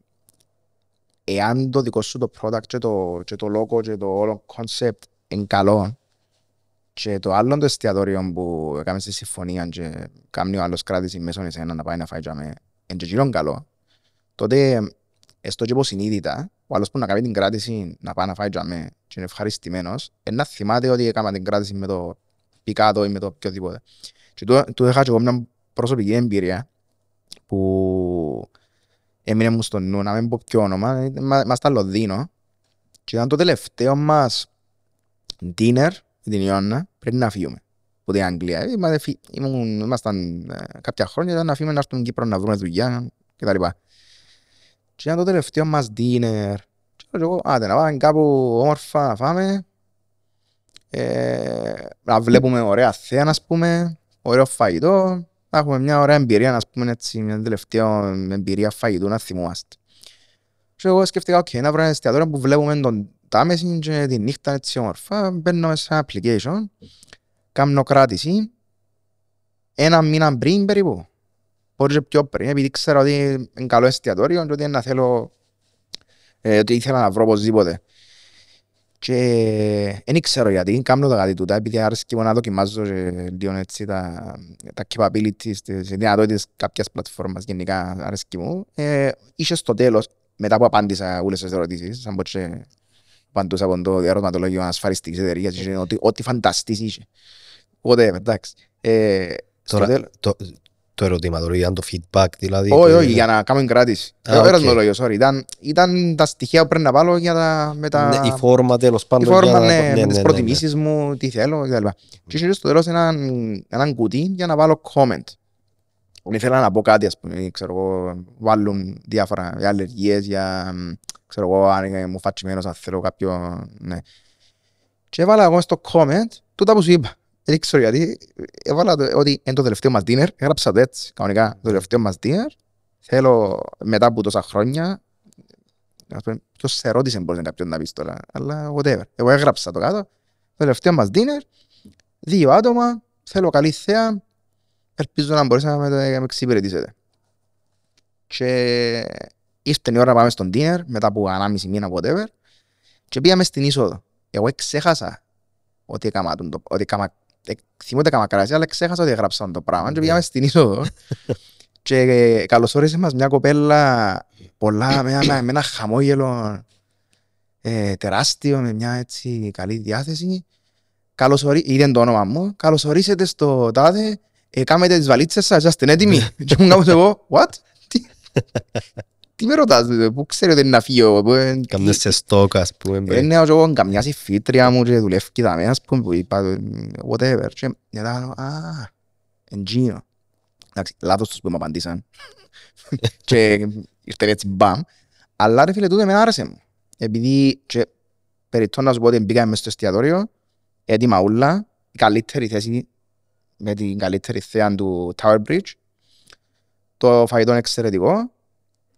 εάν το δικό σου το product και το, και το logo και το όλο concept είναι καλό και το άλλο το εστιατόριο που έκαμε στη συμφωνία και κάνει ο άλλος κράτηση μέσω εσένα να πάει να φάει τζάμε είναι και εκείνον καλό τότε έστω και υποσυνείδητα ο άλλος που να κάνει την κράτηση να πάει να φάει τζάμε και είναι ευχαριστημένος είναι να θυμάται ότι έκαμε την κράτηση με το πικάτο ή με το οποιοδήποτε και του, του είχα και εγώ μια προσωπική εμπειρία που έμεινε μου στο νου, να μην πω ποιο όνομα, είμαστε στα Λονδίνο και ήταν το τελευταίο μας dinner με την Ιωάννα πριν να φύγουμε από την Αγγλία. Είμαστε, φύ- ήμουν, ήμασταν ε, κάποια χρόνια ήταν να φύγουμε να έρθουμε στην Κύπρο να βρούμε δουλειά κτλ. Και ήταν το τελευταίο μας dinner. Και λέω εγώ, άντε να πάμε κάπου όμορφα να φάμε, ε, να βλέπουμε ωραία θέα, ας πούμε, ωραίο φαγητό, να έχουμε μια ωραία εμπειρία, ας πούμε, έτσι, μια τελευταία εμπειρία φαγητού να θυμόμαστε. Και εγώ σκέφτηκα, οκ, να βρω ένα εστιατόριο που βλέπουμε τον Τάμεση και τη νύχτα έτσι όμορφα, μπαίνω σε ένα application, κάνω κράτηση, ένα μήνα πριν περίπου, μπορείς και πιο πριν, επειδή ξέρω ότι είναι καλό εστιατόριο και ότι να θέλω, ε, ότι ήθελα να βρω οπωσδήποτε. Και δεν ξέρω γιατί, κάνω το κάτι τούτα, επειδή άρεσκε μου να δοκιμάζω και λίγο έτσι τα, τα capabilities, τις δυνατότητες κάποιας πλατφόρμας γενικά άρεσκε μου. Ε, είχε στο τέλος, μετά που απάντησα όλες τις ερωτήσεις, σαν πως και απαντούσα από το ερωτηματολόγιο ασφαλιστικής εταιρείας, είχε ότι ό,τι φανταστείς είχε. Οπότε, εντάξει. Ε, στο Τώρα, τέλος- το, το ερωτηματολόγιο ήταν το feedback, δηλαδή. όχι, το- όχι, για να κάνουμε κράτηση. Α, Ε, οκ. ερωτηματολόγιο, sorry. Ήταν, ήταν τα στοιχεία που πρέπει να βάλω για τα, με τα... Ναι, η φόρμα τέλος Η πάντων. φόρμα, για να- ναι, ναι, με ναι, τις ναι, προτιμήσεις μου, τι θέλω κτλ. Και είχε στο τέλος έναν, έναν κουτί για να βάλω comment. Δεν ήθελα να πω κάτι, ας πούμε, ξέρω εγώ, βάλουν διάφορα για αλλεργίες, για, μ, ξέρω εγώ, αν είναι μου φατσιμένος, αν θέλω κάποιο, ναι. Και έβαλα εγώ στο comment, τούτα που σου είπα. Δεν ξέρω γιατί, έβαλα το, ότι είναι το τελευταίο μας dinner, έγραψα το έτσι, κανονικά, το τελευταίο μας dinner, θέλω μετά από τόσα χρόνια, ας πούμε, ποιος σε ρώτησε μπορεί να κάποιον να πεις τώρα, αλλά whatever. Εγώ έγραψα το κάτω, το τελευταίο μας dinner, δύο άτομα, θέλω καλή θέα, ελπίζω να μπορείς να με, να με εξυπηρετήσετε. Και ήρθε η ώρα να πάμε στον dinner, μετά από ανάμιση μήνα, whatever, και πήγαμε στην είσοδο. Εγώ ξέχασα ότι έκαμα, τον το, ότι έκαμα, ε, θυμούνται έκαμα κράση, αλλά ξέχασα ότι έγραψα το πράγμα και πήγαμε στην είσοδο. και ε, καλωσόρισε μας μια κοπέλα πολλά, με ένα, με ένα χαμόγελο ε, τεράστιο, με μια έτσι καλή διάθεση. Καλωσορί... Είδε το όνομα μου. Καλωσορίσετε στο τάδε. Ε, κάμετε τις βαλίτσες σας, είστε έτοιμοι. και μου κάπως εγώ, what? Τι, τι με ρωτάς, ε, πού ξέρει ότι είναι να φύγω. πού, ε, Κάμνες σε στόκ, ας πούμε. μπε. είναι ο εγώ καμιά συμφίτρια μου και δουλεύει δαμέ, ας πούμε, που είπα, ε, whatever. Και μετά λέω, α, εντζίνο. Εντάξει, λάθος τους που μου απαντήσαν. και ήρθε έτσι μπαμ. Αλλά ρε φίλε, τούτο με άρεσε μου. Επειδή, και περιττώ να σου πω ότι μπήκαμε μες στο εστιατόριο, έτοιμα ούλα, η καλύτερη θέση, με την καλύτερη θέα του Tower Bridge. Το φαγητό είναι εξαιρετικό.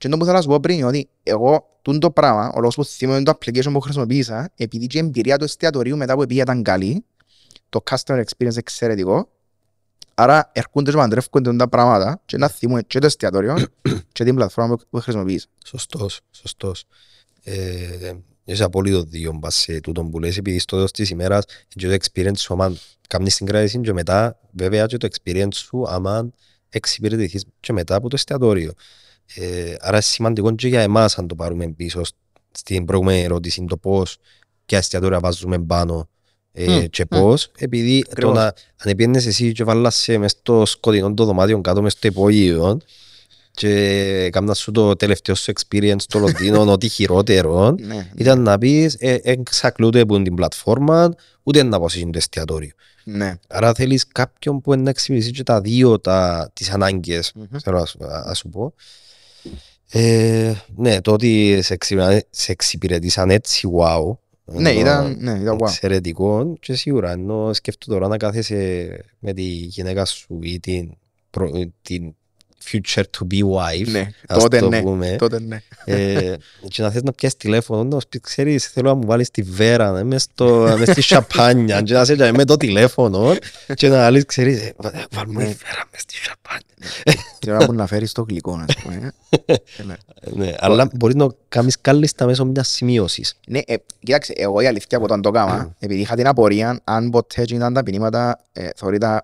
Και το που θέλω να σου πω πριν είναι ότι εγώ τούν το πράγμα, ο λόγος που θυμάμαι το application που χρησιμοποίησα, επειδή και η εμπειρία του εστιατορίου μετά που πήγα ήταν καλή, το customer experience εξαιρετικό, άρα έρχονται και παντρεύκονται τα πράγματα και να θυμούμε και το εστιατόριο και την πλατφόρμα που- που χρησιμοποίησα. Σωστός, σωστός. Ε, Είσαι απόλυτο δίκιο μπας σε τούτο που λες, επειδή στο τέλος της ημέρας και το experience σου, άμα κάνεις την κράτηση και μετά βέβαια και το experience σου, άμα εξυπηρετηθείς και μετά από το εστιατόριο. Ε, άρα είναι σημαντικό και για εμάς αν το πάρουμε πίσω στην προηγούμενη ερώτηση το πώς και εστιατόρια βάζουμε πάνω ε, Μμ, και μμ. πώς, επειδή το Ακριβώς. να, αν πιένες εσύ και βάλας σε μες στο σκοτεινό το δωμάτιο κάτω μες στο υπόγειο και κάμνα σου το τελευταίο σου experience στο Λονδίνο, ό,τι χειρότερο, Ναι, ήταν να πεις ε, εξακλούνται από την πλατφόρμα, ούτε να πω το εστιατόριο. ναι. Άρα θέλεις κάποιον που να εξυπηρετήσει και τα δύο τα, τις ανάγκες, Μμμ. θέλω να σου, α- να σου πω. Ε, ναι, το ότι σε, εξυπηρε- σε εξυπηρετήσαν έτσι, wow. Ναι, Ενώ ήταν, ναι, ήταν wow. εξαιρετικό και σίγουρα ενώ σκέφτομαι τώρα να κάθεσαι με τη γυναίκα σου ή την, προ, την future to be wife. Ναι, ας τότε το ναι, πούμε. τότε ναι. Ε, και να θες να πιάσεις τηλέφωνο, να σου πει, ξέρεις, θέλω να μου βάλεις τη βέρα, να είμαι στο- μες στη σαπάνια και να σε τζάμε με το τηλέφωνο και να λες, ξέρεις, ε, βα- βάλ μου η Ναι. βέρα μες στη σαπάνια. Την ώρα που να φέρεις το γλυκό, ας πούμε. Έλα. Ναι, αλλά μπορείς να κάνεις κάλλιστα μέσω μιας σημείωσης. Ναι, ε, κοίταξε, εγώ η αλήθεια που όταν το έκανα, επειδή είχα την απορία αν ποτέ έτσι ήταν τα ποινήματα, ε, θεωρείται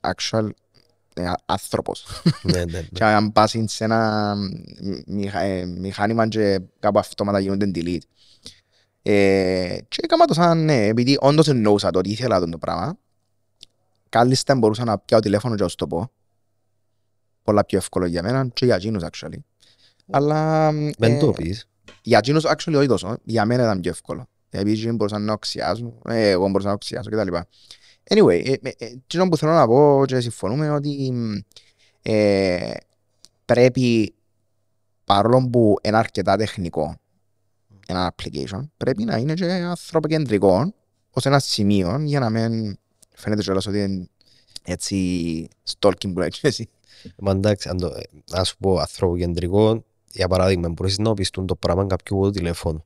actual ε, α- άνθρωπος. Ναι, ναι, ναι. Και αν πας σε ένα μηχα- ε, μηχάνημα και κάπου αυτόματα γίνονται delete. Ε, και έκανα το σαν, ναι, επειδή όντως εννοούσα το ότι ήθελα αυτό το πράγμα, κάλλιστα μπορούσα να πιάω τηλέφωνο και να σου το πω. Πολλά πιο εύκολο για μένα και για εκείνους actually. Αλλά Μεν ε, το πεις. για εκείνους actually όχι τόσο. Για μένα ήταν πιο εύκολο. Επειδή εκείνοι μπορούσαν να οξιάσουν, ε, εγώ μπορούσα να οξιάσω κτλ. Anyway, ε, ε, ε, εκείνο που θέλω να πω και συμφωνούμε ότι μ, ε, πρέπει παρόλο που είναι αρκετά τεχνικό ένα application, πρέπει να είναι και ανθρωποκεντρικό ως ένα σημείο για να μην φαίνεται κιόλας ότι είναι έτσι stalking που λέει εσύ. Μα εντάξει, αν το- ε, να σου πω ανθρωποκεντρικό, για παράδειγμα, μπορείς να πεις το πράγμα κάποιου από το τηλέφωνο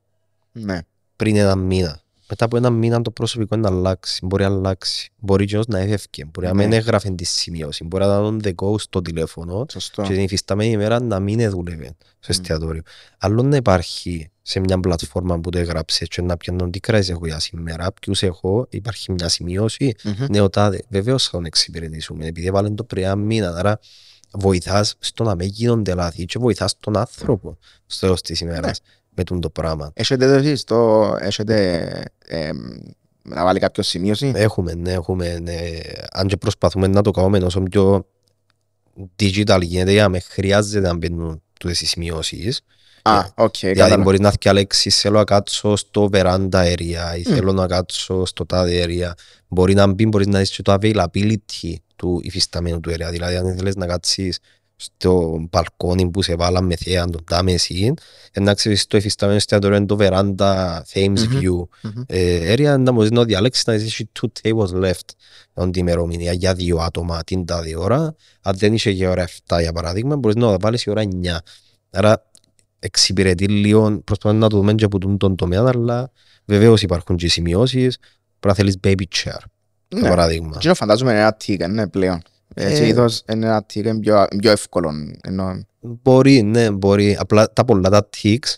Ναι. πριν ένα μήνα. Μετά από ένα μήνα το προσωπικό να αλλάξει, μπορεί να αλλάξει. Μπορεί και να έφευκε, μπορεί να Ναι. μην έγραφε τη σημείωση, μπορεί να ήταν on the go στο τηλέφωνο Σωστό. και την υφισταμένη ημέρα να μην δούλευε στο εστιατόριο. Άλλο να υπάρχει σε μια πλατφόρμα που το έγραψε και να πιάνω τι κράζεις έχω για σήμερα, ποιους έχω, υπάρχει μια σημείωση, Μμμ. ναι, ο τάδε, βεβαίως θα τον εξυπηρετήσουμε, επειδή έβαλε το πριν ένα μήνα, άρα βοηθάς στο να μην γίνονται λάθη και βοηθάς τον άνθρωπο στο τέλος της ημέρας με τον το πράγμα. Έχετε το εσείς, το, έχετε ε, να βάλει κάποιο σημείωση; Έχουμε, ναι, έχουμε, ναι. Αν και προσπαθούμε να το κάνουμε όσο πιο digital γίνεται για να με χρειάζεται να μπαίνουν τούτες οι σημειώσεις. Α, οκ, Δηλαδή κατάλαβα. μπορείς να διαλέξεις θέλω να κάτσω στο veranda area ή Μμ. θέλω να κάτσω στο τάδε area. Μπορεί να μπει, μπορείς να δεις και το availability του υφισταμένου του area. Δηλαδή αν θέλεις να κάτσεις στο μπαλκόνι που σε βάλαμε με θέα τον τάμε εσύ, να ξέρεις στο υφισταμένο εστιατόριο είναι το veranda Thames Μμμ. View Μμμ. ε, area να μπορείς να διαλέξεις να δεις έχει two tables left on την ημερομηνία για δύο άτομα την τάδε ώρα. Αν δεν είσαι για ώρα 7 για παράδειγμα, μπορείς να τα βάλεις η ώρα 9. Άρα εξυπηρετεί λίγο, προσπαθούμε να το δούμε και από τον, τον τομέα, αλλά βεβαίως υπάρχουν και σημειώσεις, πρέπει να θέλεις baby chair, για Ναι. παράδειγμα. Εκείνο φαντάζομαι είναι ένα ticket, ναι, πλέον. Ε, Ε, συνήθως είναι ένα ticket πιο, πιο εύκολο. Ενώ, Μπορεί, ναι, μπορεί. Απλά τα πολλά τα tics,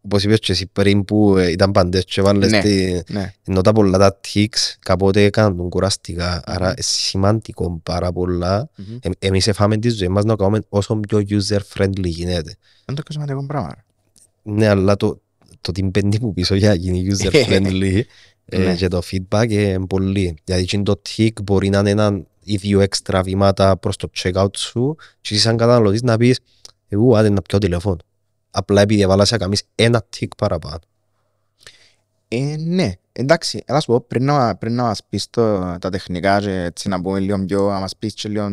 όπως είπες και εσύ πριν που ε, ήταν παντές και βάλες Ναι. τη, ναι. ενώ τα πολλά τα tics κάποτε έκαναν τον κουραστικά, άρα είναι σημαντικό πάρα πολλά. Μμμ. Ε, εμείς εφάμε τη ζωή μας να κάνουμε όσο πιο user-friendly γίνεται. Είναι το πιο σημαντικό πράγμα. ρε. Ναι, αλλά το, το τι μπαίνει που πίσω για να γίνει user-friendly ε, Ναι. και το feedback είναι πολύ. Δηλαδή και το tick μπορεί να είναι ένα ή δύο έξτρα βήματα προς το checkout σου και εσύ σαν καταναλωτής να πεις εγώ άντε να πιω τηλέφωνο. Απλά επειδή έβαλα να κάνεις ένα tick παραπάνω. Ε, ναι, εντάξει, έλα σου πω, πριν να, πριν να μας πεις το, τα τεχνικά και έτσι να πούμε λίγο πιο, να μας πεις και λίγο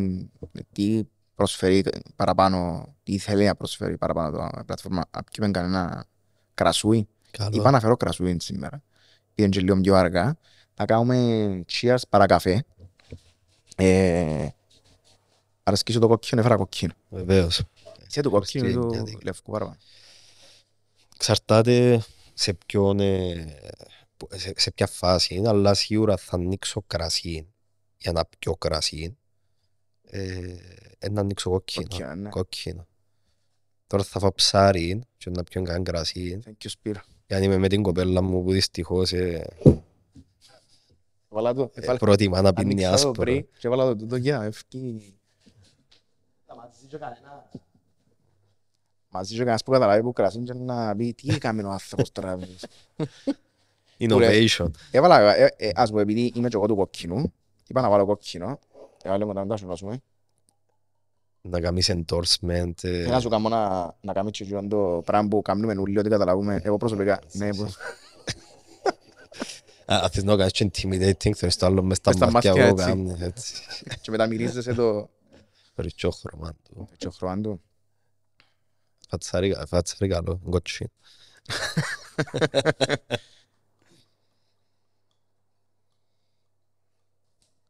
τι προσφέρει παραπάνω, τι θέλει να προσφέρει παραπάνω το πλατφόρμα, απ' κανένα κρασούι. Καλό. Είπα να φέρω κρασούι σήμερα. Πήγαινε και λίγο πιο αργά. Θα κάνουμε cheers παρακαφέ. Ε, αρέσκει σου το κόκκινο, έφερα κόκκινο. Βεβαίως. Εσύ το κόκκινο ή του Χριστουγεννιάτικο. λευκού παραπάνω. Εξαρτάται σε ποιον, ε, που- σε, σε ποια φάση είναι, αλλά σίγουρα θα ανοίξω κρασί για να πιω κρασί. Ε, ε, να ανοίξω κόκκινο. Κόκκινο, ναι. κόκκινο. Τώρα θα φάω ψάρι και να πιω καν κρασί. Thank you, Σπύρο. Γιατί είμαι με την κοπέλα μου που δυστυχώς ε, Βάλα το, ε, έβαλα- προτιμά να πίνει ανοίξα το άσπρο. πριν και έβαλα το τούτο για να ευκεί. Μαζί και κανένας που καταλάβει που κρασί και να πει τι έκαμε ο άνθρωπος τώρα. Innovation. Έβαλα, ε, ε, ας πω, επειδή είμαι και εγώ του κόκκινου, είπα να βάλω κόκκινο, έβαλε μου τα μετά σου να σου Να κάνεις endorsement. ε, Θέλω να σου κάνω να, να κάνεις και εκείνο το πράγμα που κάνουμε όλοι ότι καταλάβουμε, εγώ προσωπικά, ναι, που, Α, αν θες να κάνεις και intimidating, θέλεις το άλλο μες στα Μες στα μάτια μάτια, εγώ έτσι. κάνω έτσι. και μετά μυρίζεσαι το Ρίξω χρώμα του. το χρώμα του. Φατσάρι, φατσάρι καλό, κότσι.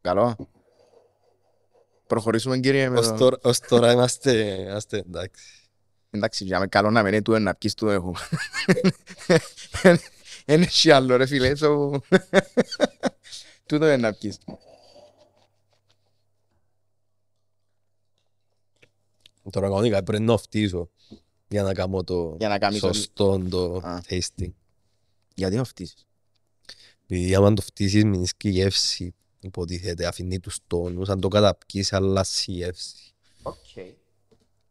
Καλό. Προχωρήσουμε κύριε με Ως το... τώρα- Ως τώρα είμαστε είμαστε εντάξει. Εντάξει, για με καλό να μην είναι του να πεις του έχω. Εν έχει άλλο ρε φίλε, so... Τούτο είναι να πεις. Τώρα κανονικά πρέπει να φτύσω για να κάνω το Για να κάνεις το- σωστό το Α. tasting. Γιατί να φτύσεις; Επειδή άμα το φτύσεις μείνεις και η γεύση υποτίθεται αφήνει τους τόνους, αν το καταπκείς αλλάζει η γεύση. Οκ.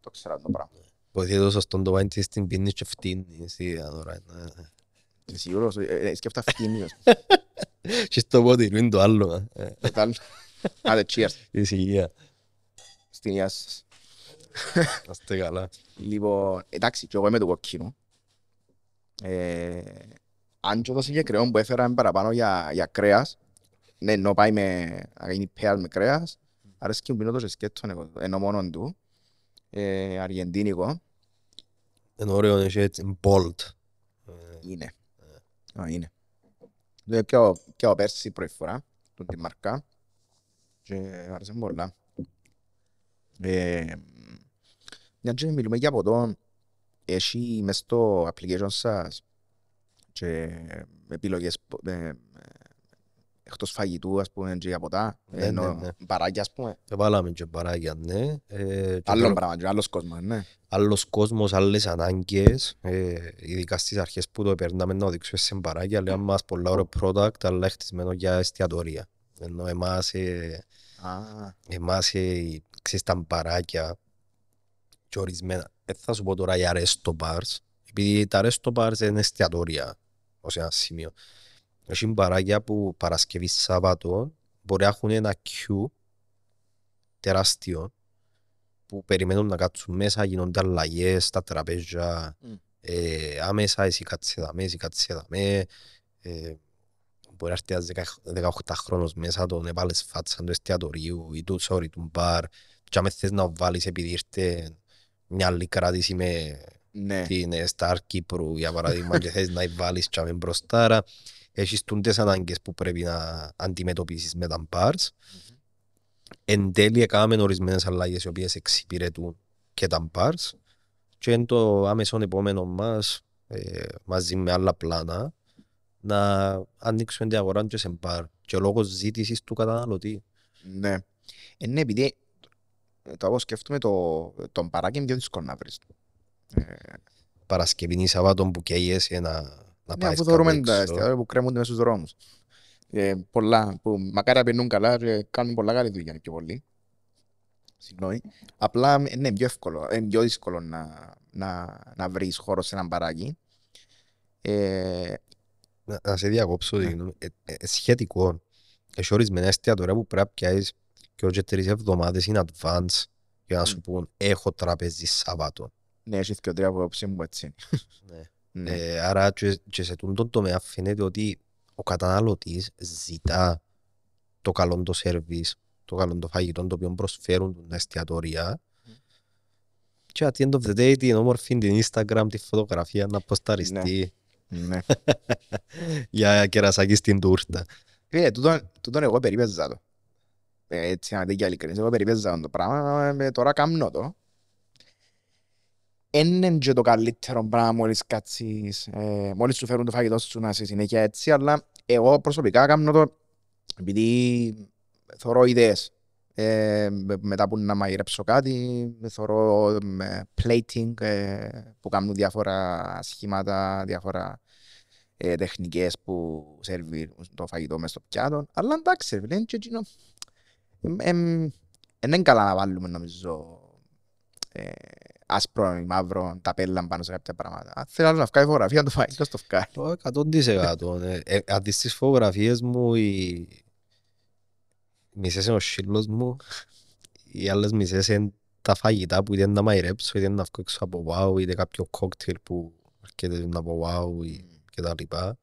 Το ξέρω το πράγμα. Υποτίθεται το σωστό το wine tasting πίνεις και φτύνεις. ή, α, τώρα, ναι. Είσαι σίγουρος, ε, ε, σκέφτα φτύνιος. Και στο ποτήρι είναι το άλλο. ε, ε, Total. Άντε, cheers. Της υγεία. Στην υγεία σας. Να είστε καλά. Λοιπόν, εντάξει, και εγώ είμαι του κοκκίνου. Ε, αν και το συγκεκριμένο που έφερα είναι παραπάνω για, για κρέας, ναι, ενώ πάει με, να γίνει πέας με κρέας, αρέσκει μου πίνω το ζεσκέτο εγώ, ενώ μόνον του, ε, αργεντίνικο, Είναι ωραίο, είναι έτσι bold. Ε, είναι. Α, είναι. Το πιάω, πιάω πέρσι πρώτη φορά, τον τη μαρκά, και άρεσε μου πολλά. Ε, μια και μιλούμε για ποτό, έχει μες στο application σας και επιλογές πο- ε, ε, εκτός φαγητού, ας πούμε, και για ποτά, Ναι, ενώ ναι, ναι. παράγια, ας πούμε, Εβάλαμε και παράγια, ναι. Ε, και άλλον τώρα- πράγμα, και άλλος κόσμος, ναι. άλλος κόσμος, άλλες ανάγκες, ε, ειδικά στις αρχές που το περνάμε να οδηγήσουμε σε παράγια, λέμε μας πολλά ωραίο product, αλλά χτισμένο για εστιατορία. Ενώ εμάς, ε, Α, εμάς ε, ξέρεις τα μπαράκια και ορισμένα, δεν θα σου πω τώρα για resto bars, επειδή τα resto bars είναι εστιατόρια ως ένα σημείο. Έχει μπαράκια που Παρασκευή Σάββατο μπορεί να έχουν ένα queue τεράστιο που περιμένουν να κάτσουν μέσα, γίνονται αλλαγές στα τραπέζια, Μμ. ε, άμεσα εσύ κάτσε δαμέ, εσύ κάτσε δαμέ, ε, μπορεί να έρθει ένας 18χρονος μέσα, τον έβαλες φάτσα του εστιατορίου ή του sorry, του μπαρ και αν θες να βάλεις επειδή ήρθε μια άλλη κράτηση με ναι. την ε, Star Κύπρου για παράδειγμα και θες να βάλεις και αμήν μπροστάρα έχεις τούντες ανάγκες που πρέπει να αντιμετωπίσεις με τα bars εν τέλει έκαναμε ορισμένες αλλαγές οι οποίες εξυπηρετούν και τα bars και είναι το άμεσο επόμενο μας ε, μαζί με άλλα πλάνα να ανοίξουμε την αγορά και σε μπαρ και λόγω ζήτησης του καταναλωτή. Ναι. Ε, ναι, επειδή ε, το εγώ σκέφτομαι το, τον παράκι είναι πιο δύσκολο να βρεις. Ε, Παρασκευή ή Σαββάτο που καίγεσαι να, να ναι, πάεις αφού κάπου θεωρούμε τα έξω. εστιατόρια που κρέμονται μέσα στους δρόμους. Ε, πολλά, που μακάρι να περνούν καλά και κάνουν πολλά καλή δουλειά είναι πιο πολύ. Συγγνώμη. Απλά ε, είναι πιο εύκολο, είναι πιο δύσκολο να, να, να βρεις χώρο σε έναν παράκι. Ε, Να, να σε διακόψω, Ναι. συγγνώμη. Ε, ε, σχετικό. Έχει ορισμένα εστιατόρια που πρέπει να πιάσεις και όχι τρεις εβδομάδες in advance για να σου Μμ. πούν έχω τραπέζι Σάββατο. ναι, έχει και τρία απόψη μου έτσι. Ναι. Ναι. Ε, άρα και, και σε τούτο τομέα φαίνεται ότι ο καταναλωτής ζητά το καλό το σερβις, το καλό το φαγητό το οποίο προσφέρουν τα εστιατόρια και at the end of the day την όμορφη την Instagram, τη φωτογραφία να ποσταριστεί ναι. για κερασάκι στην τούρτα. Φίλε, τούτον, τούτον εγώ περίπεζα το. Ε, έτσι, να δει και ειλικρινής, εγώ περίπεζα το πράγμα, ε, τώρα κάνω το. Είναι και το καλύτερο πράγμα μόλις κάτσεις, ε, μόλις σου φέρουν το φαγητό σου να είσαι συνέχεια έτσι, αλλά εγώ προσωπικά κάνω το επειδή θωρώ ιδέες. Ε, με- μετά που να μαγειρέψω κάτι, θωρώ ε, plating ε, που κάνουν διάφορα σχήματα, διάφορα ε, τεχνικές που σερβίρουν το φαγητό μες στο πιάτο. Αλλά εντάξει, ρε, είναι και εκείνο. Εμ, εμ, Δεν είναι καλά να βάλουμε νομίζω ε, άσπρο ή μαύρο ταπέλα πάνω σε κάποια πράγματα. Αν θέλει άλλο να βγάλει φωτογραφία το φαγητό στο βγάλει. Το 100%. Ε, ε, αν δεις τις φωτογραφίες μου, οι οι μισές είναι ο σύλλος μου, οι άλλες μισές είναι τα φαγητά που είτε να μαϊρέψω, είτε να βγω έξω από wow, είτε κάποιο κόκτελ που έρχεται από wow ή και τα λοιπά.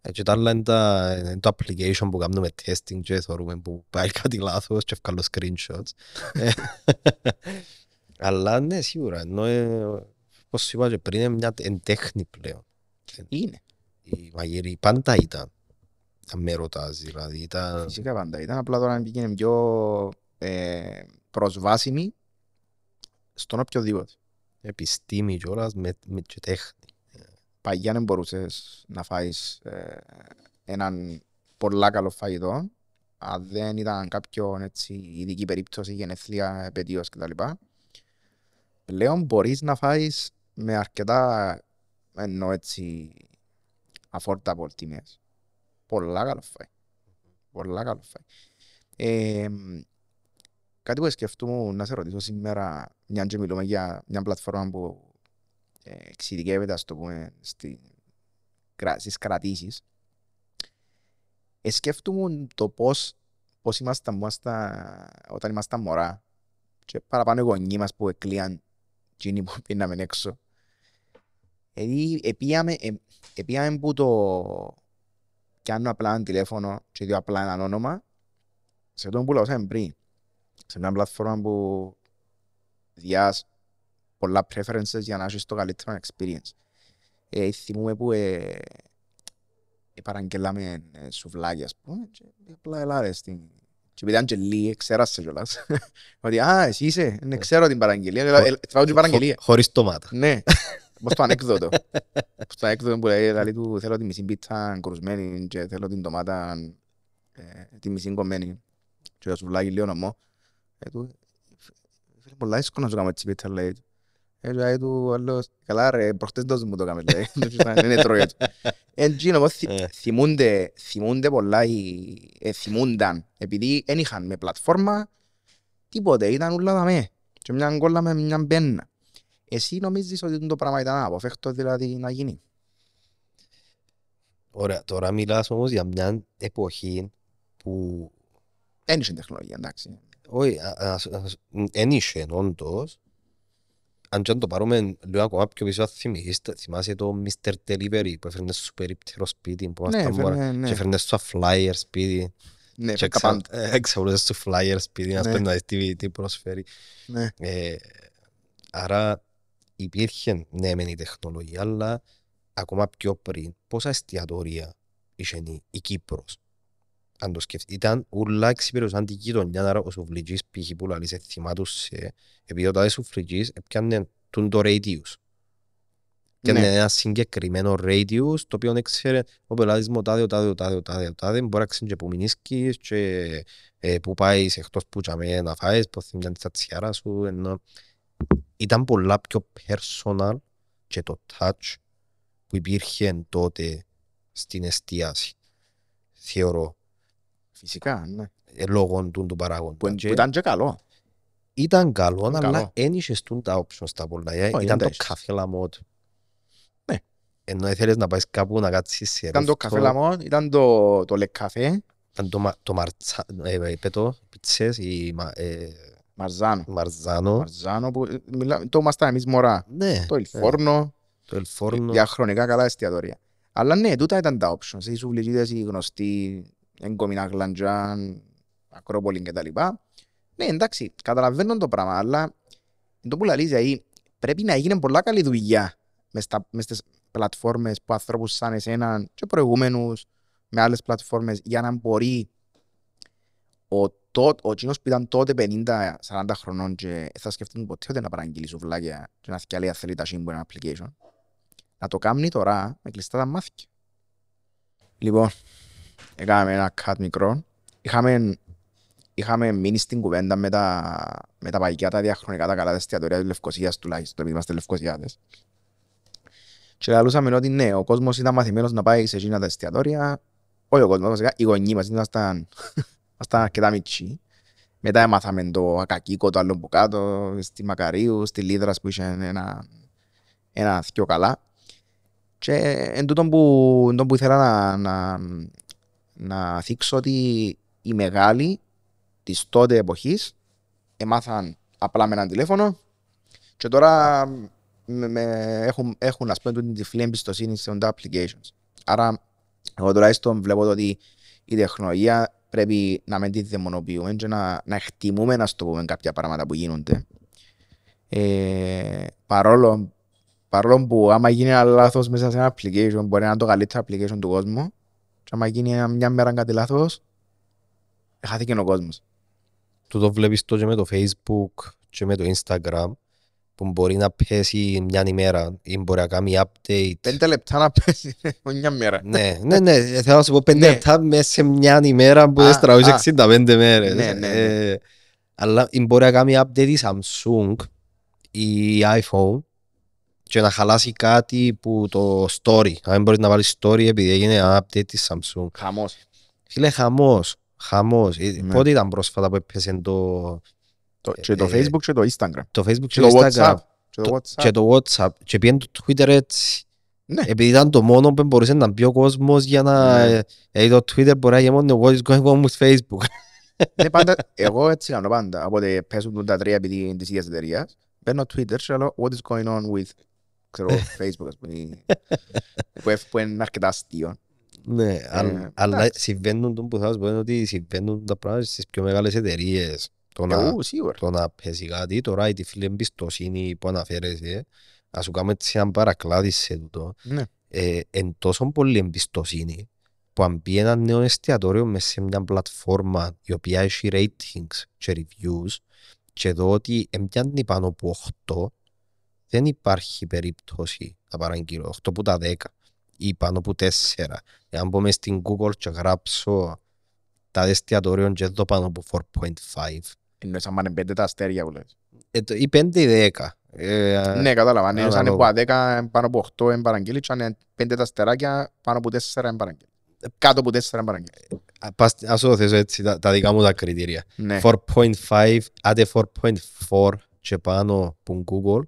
Ε, και τα άλλα είναι, τα, είναι το application που κάνουμε testing και θεωρούμε που πάει κάτι λάθος και βγάλω screenshots. Ε, Αλλά ναι, σίγουρα, ενώ ε, όπως σου είπα και πριν είναι μια εν τέχνη πλέον. Είναι. Η μαγειρή πάντα ήταν. Αν με ρωτάς, δηλαδή ήταν... Φυσικά πάντα ήταν. Απλά τώρα πήγαινε πιο ε, προσβάσιμη στον οποιοδήποτε. Επιστήμη κιόλας με, με και τέχνη. Παγιά δεν μπορούσες να φάεις ε, έναν πολλά καλό φαγητό αν δεν ήταν κάποιο έτσι, ειδική περίπτωση, γενεθλία, επαιτίος κτλ. Πλέον μπορείς να φάεις με αρκετά ενώ έτσι affordable τιμές. Πολλά καλό φάει. Πολλά καλό φάει. Ε, κάτι που σκεφτούμε να σε ρωτήσω σήμερα, μια και μιλούμε για μια πλατφόρμα που ε, εξειδικεύεται, ας το πούμε, στη, στις κρατήσεις. Ε, σκέφτομαι το πώς, πώς ήμασταν όταν ήμασταν μωρά και παραπάνω οι γονείς μας που εκλείαν εκείνοι που πίναμε έξω. Δηλαδή, επίαμε, ε, επίαμε που το πιάνω απλά ένα τηλέφωνο και δω απλά ένα όνομα σε αυτό που λέω πριν. Σε μια πλατφόρμα που διάς πολλά preferences για να έχεις το καλύτερο experience. Ε, θυμούμε που ε, ε, παραγγελάμε ε, σουβλάκια, ας πούμε, και απλά ελάρε στην... Και επειδή ήταν και λίγοι, ξέρασε κιόλας. Ότι, α, εσύ είσαι, ναι, ξέρω την παραγγελία. Φάω την παραγγελία. Χωρίς τομάτα. Ναι. Πώς το ανέκδοτο. Πώς το ανέκδοτο που λέει, δηλαδή του θέλω τη μισή πίτσα κρουσμένη και θέλω την ντομάτα ε, τη μισή κομμένη και το σουβλάκι λίγο νομό. Ε, του, φίλε, πολλά δύσκολο να σου κάνουμε έτσι πίτσα, λέει. Ε, λέει του άλλος, καλά ρε, προχτές δώσου μου το κάμε, λέει. Δεν είναι τρώγε του. Έτσι, όμως, θυμούνται, θυμούνται πολλά, ε, θυμούνταν, επειδή δεν είχαν με πλατφόρμα, τίποτε, ήταν ούλα δαμέ. Και μια γκόλα με μια μπένα. Εσύ νομίζεις ότι το πράγμα ήταν αποφεύκτο δηλαδή να γίνει; Ωραία, τώρα μιλάς όμως για μια εποχή που... Δεν είχε τεχνολογία, εντάξει. Όχι, δεν είχε όντως. Αν και αν το πάρουμε λίγο ακόμα πιο πίσω, θυμάσαι το Mr. Delivery που έφερνε στο περίπτερο σπίτι που ναι, έφερνε, ναι. και έφερνε στο flyer σπίτι. Ναι, και εξαπλούσες στο flyer σπίτι να σπέντες τι προσφέρει. Ναι. Ε, άρα υπήρχε ναι μεν η τεχνολογία, αλλά ακόμα πιο πριν πόσα εστιατορία είχε η Κύπρος. Αν το σκεφτεί, ήταν ούλα εξυπηρετούσαν την γειτονιά, άρα ο σουφλιτζής πήγε που λαλείς θυμάτουσε, επειδή ο τάδε σουφλιτζής έπιανε τον το radius. Και ναι. ένα συγκεκριμένο radius, το οποίο έξερε ο πελάτης μου, ο τάδε, ο τάδε, ο τάδε, ο τάδε, ο τάδε, μπορεί να ξέρει και που μηνίσκεις και ε, που πάεις εκτός που τσάμε να φάεις, που θυμιάνε τα τσιάρα σου, ενώ ήταν πολλά πιο personal και το touch που υπήρχε τότε στην εστίαση. Θεωρώ. Φυσικά, ναι. Ε, λόγω του, του παράγοντα. Που, που ήταν και καλό. Ήταν καλό, ήταν αλλά δεν είχες τα options τα πολλά. Oh, ήταν το καφέ λαμότ. Ναι. Ενώ ήθελες να πάεις κάπου να κάτσεις σε Ήταν το καφέ λαμότ, ήταν το, το λεκαφέ. Ήταν το, το μαρτσά, ε, πέτω, πιτσές, η, ε, Μαρζάνο. Μαρζάνο. Μαρζάνο που μιλά, το ήμασταν εμείς μωρά. Ναι. Το Ελφόρνο. Ναι. Το Ελφόρνο. Διαχρονικά καλά εστιατόρια. Αλλά ναι, τούτα ήταν τα options. Οι σουβλιτζίδες, οι γνωστοί, εγκομινά γλαντζάν, ακρόπολη κτλ. Ναι, εντάξει, καταλαβαίνω το πράγμα, αλλά το που λαλείς, δηλαδή, πρέπει να γίνει πολλά καλή δουλειά μες, στα, μες στις πλατφόρμες που ανθρώπους σαν εσένα και προηγούμενους με άλλες πλατφόρμες για να μπορεί ο τότε, ο κοινός που ήταν τότε 50-40 χρονών και θα σκεφτούν ποτέ ότι να παραγγείλει σουβλάκια και να θυκιαλεί αν θέλει τα σύμπου ένα application. Να το κάνει τώρα με κλειστά τα μάθηκια. Λοιπόν, έκαναμε ένα cut μικρό. Είχαμε, είχαμε μείνει στην κουβέντα με τα, με τα παγιά, τα διαχρονικά, τα καλά εστιατορία του Λευκοσίας τουλάχιστον, επειδή είμαστε Λευκοσιάτες. Και λαλούσαμε ότι ναι, ο κόσμος ήταν μαθημένος να πάει σε εκείνα τα εστιατόρια. Όχι ο κόσμος, βασικά οι γονείς μας ήμασταν Ήμασταν αρκετά μητσί. Μετά έμαθαμε το ακακίκο, το άλλο που κάτω, στη Μακαρίου, στη Λίδρας που είχε ένα, ένα θκιο καλά. Και εν τούτο που, εν που ήθελα να, να, να θίξω ότι οι μεγάλοι της τότε εποχής έμαθαν απλά με ένα τηλέφωνο και τώρα με, με, έχουν, έχουν ας πούμε την τυφλή εμπιστοσύνη σε τα applications. Άρα εγώ τουλάχιστον βλέπω ότι η τεχνολογία πρέπει να μην τη δαιμονοποιούμε και να, να εκτιμούμε να στο πούμε κάποια πράγματα που γίνονται. Ε, παρόλο, παρόλο που άμα γίνει ένα λάθος μέσα σε ένα application μπορεί να είναι το καλύτερο application του κόσμου και άμα γίνει μια μέρα κάτι λάθος χάθηκε ο κόσμος. τούτο βλέπεις το και με το facebook και με το instagram που μπορεί να πέσει μια ημέρα ή μπορεί να κάνει update. Πέντε λεπτά να πέσει μια μέρα. ναι, ναι, ναι, θέλω να σου πω πέντε Ναι. λεπτά μέσα σε μια ημέρα που Α, δεν τραβείς α. 65 μέρες. Ναι, ναι, ναι. Ε, Αλλά ή μπορεί να κάνει update η Samsung ή η iPhone και να χαλάσει κάτι που το story. Αν δεν μπορείς να βάλεις story επειδή έγινε ένα update της Samsung. Χαμός. Φίλε, χαμός. Χαμός. Ε, Ναι. Πότε ήταν πρόσφατα που έπαιζε το, Το- Και το Ε, Facebook και το Instagram. το Facebook Και και το το WhatsApp. Instagram Και το το- WhatsApp. και το WhatsApp και πήγαινε το Twitter έτσι. Ναι. Επειδή ήταν το μόνο που μπορούσε να μπει ο κόσμος για να... Ναι. ε, ε, το Twitter μπορεί να γίνει μόνο what is going on with Facebook. Ναι, πάντα, εγώ έτσι κάνω πάντα. Οπότε πέσουν τα τρία επειδή είναι της ίδιας εταιρείας. Μπαίνω Twitter και λέω what is going on with ξέρω, Facebook ας πούμε. που, εφ- που είναι αρκετά αστείο. ναι, αλλά, Ε, αλλά εντάξει. συμβαίνουν το που θα σου πω είναι ότι συμβαίνουν τα πράγματα στις πιο μεγάλες εταιρείες. Το να, Εγώ σίγουρα. το να πέσει κάτι, τώρα η τυφλή εμπιστοσύνη που αναφέρεσαι, να σου κάνουμε έτσι έναν παρακλάδι σε τούτο, Ναι. ε, εν τόσο πολύ εμπιστοσύνη που αν μπει ένα νέο εστιατόριο μέσα σε μια πλατφόρμα η οποία έχει ratings και reviews και δω ότι εμπιάνει πάνω από 8 δεν υπάρχει περίπτωση να παραγγείλω 8 που τα 10 ή πάνω από 4 εάν πω μες στην Google και γράψω τα εστιατόριο και δω πάνω από 4.5 Εννοείς άμα είναι πέντε τα αστέρια που λες. ε, το- ή 5 ή 10 ε, Ναι, κατάλαβα. Αν είναι σαν ανάλογα. από 10 πάνω από 8 είναι παραγγείλει και αν είναι πέντε τα αστεράκια πάνω από 4 είναι παραγγείλει. Κάτω από 4 είναι παραγγείλει. α- πας- ας το θέσω έτσι τα, τα δικά μου τα κριτήρια Ναι. 4.5, άντε 4.4 και πάνω που Google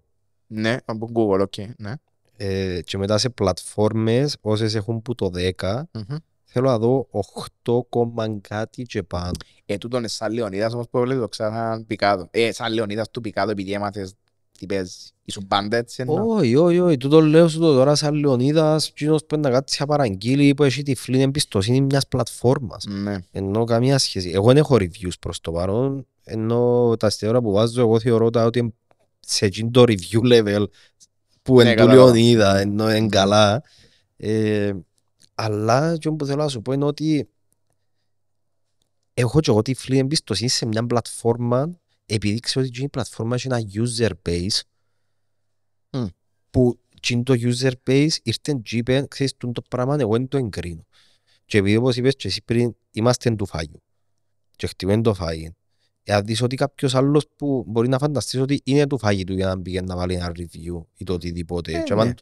Ναι, από Google, οκ. Ναι. ε, και μετά σε πλατφόρμες όσες έχουν που το 10 Μμμ. θέλω να δω 8 κόμμα κάτι και πάνω. Ε, τούτο είναι σαν Λεωνίδας όμως που έβλεπε το ξανά Πικάδο. Ε, σαν Λεωνίδας του Πικάδο επειδή έμαθες τι παίζεις. Ήσουν πάντα έτσι εννοώ. Όχι, όχι, όχι, τούτο λέω σου το τώρα σαν Λεωνίδας κοινός που είναι να κάτσει να παραγγείλει που έχει τυφλή εμπιστοσύνη μιας πλατφόρμας. Ναι. Ενώ καμία σχέση. Εγώ δεν έχω reviews προς το παρόν, ενώ τα stars που που βάζω εγώ θεωρώ τα ότι είναι σε εκείνο το review level που Ναι, είναι του κατάλαβα. Λεωνίδα, ενώ είναι καλά. Ε, αλλά και που θέλω να σου πω είναι ότι έχω και εγώ τυφλή εμπιστοσύνη σε μια πλατφόρμα επειδή ξέρω ότι η πλατφόρμα έχει ένα user base Μμ. που εκείνο το user base ήρθε και είπε ξέρεις τούτο το πράγμα εγώ δεν το εγκρίνω και επειδή όπως είπες και εσύ πριν είμαστε του φάγου και χτυπούν το φάγι εάν δεις ότι κάποιος άλλος που μπορεί να φανταστείς ότι είναι του φάγητου για να μπει και να βάλει ένα review ή το οτιδήποτε Ε, και άμα- ναι.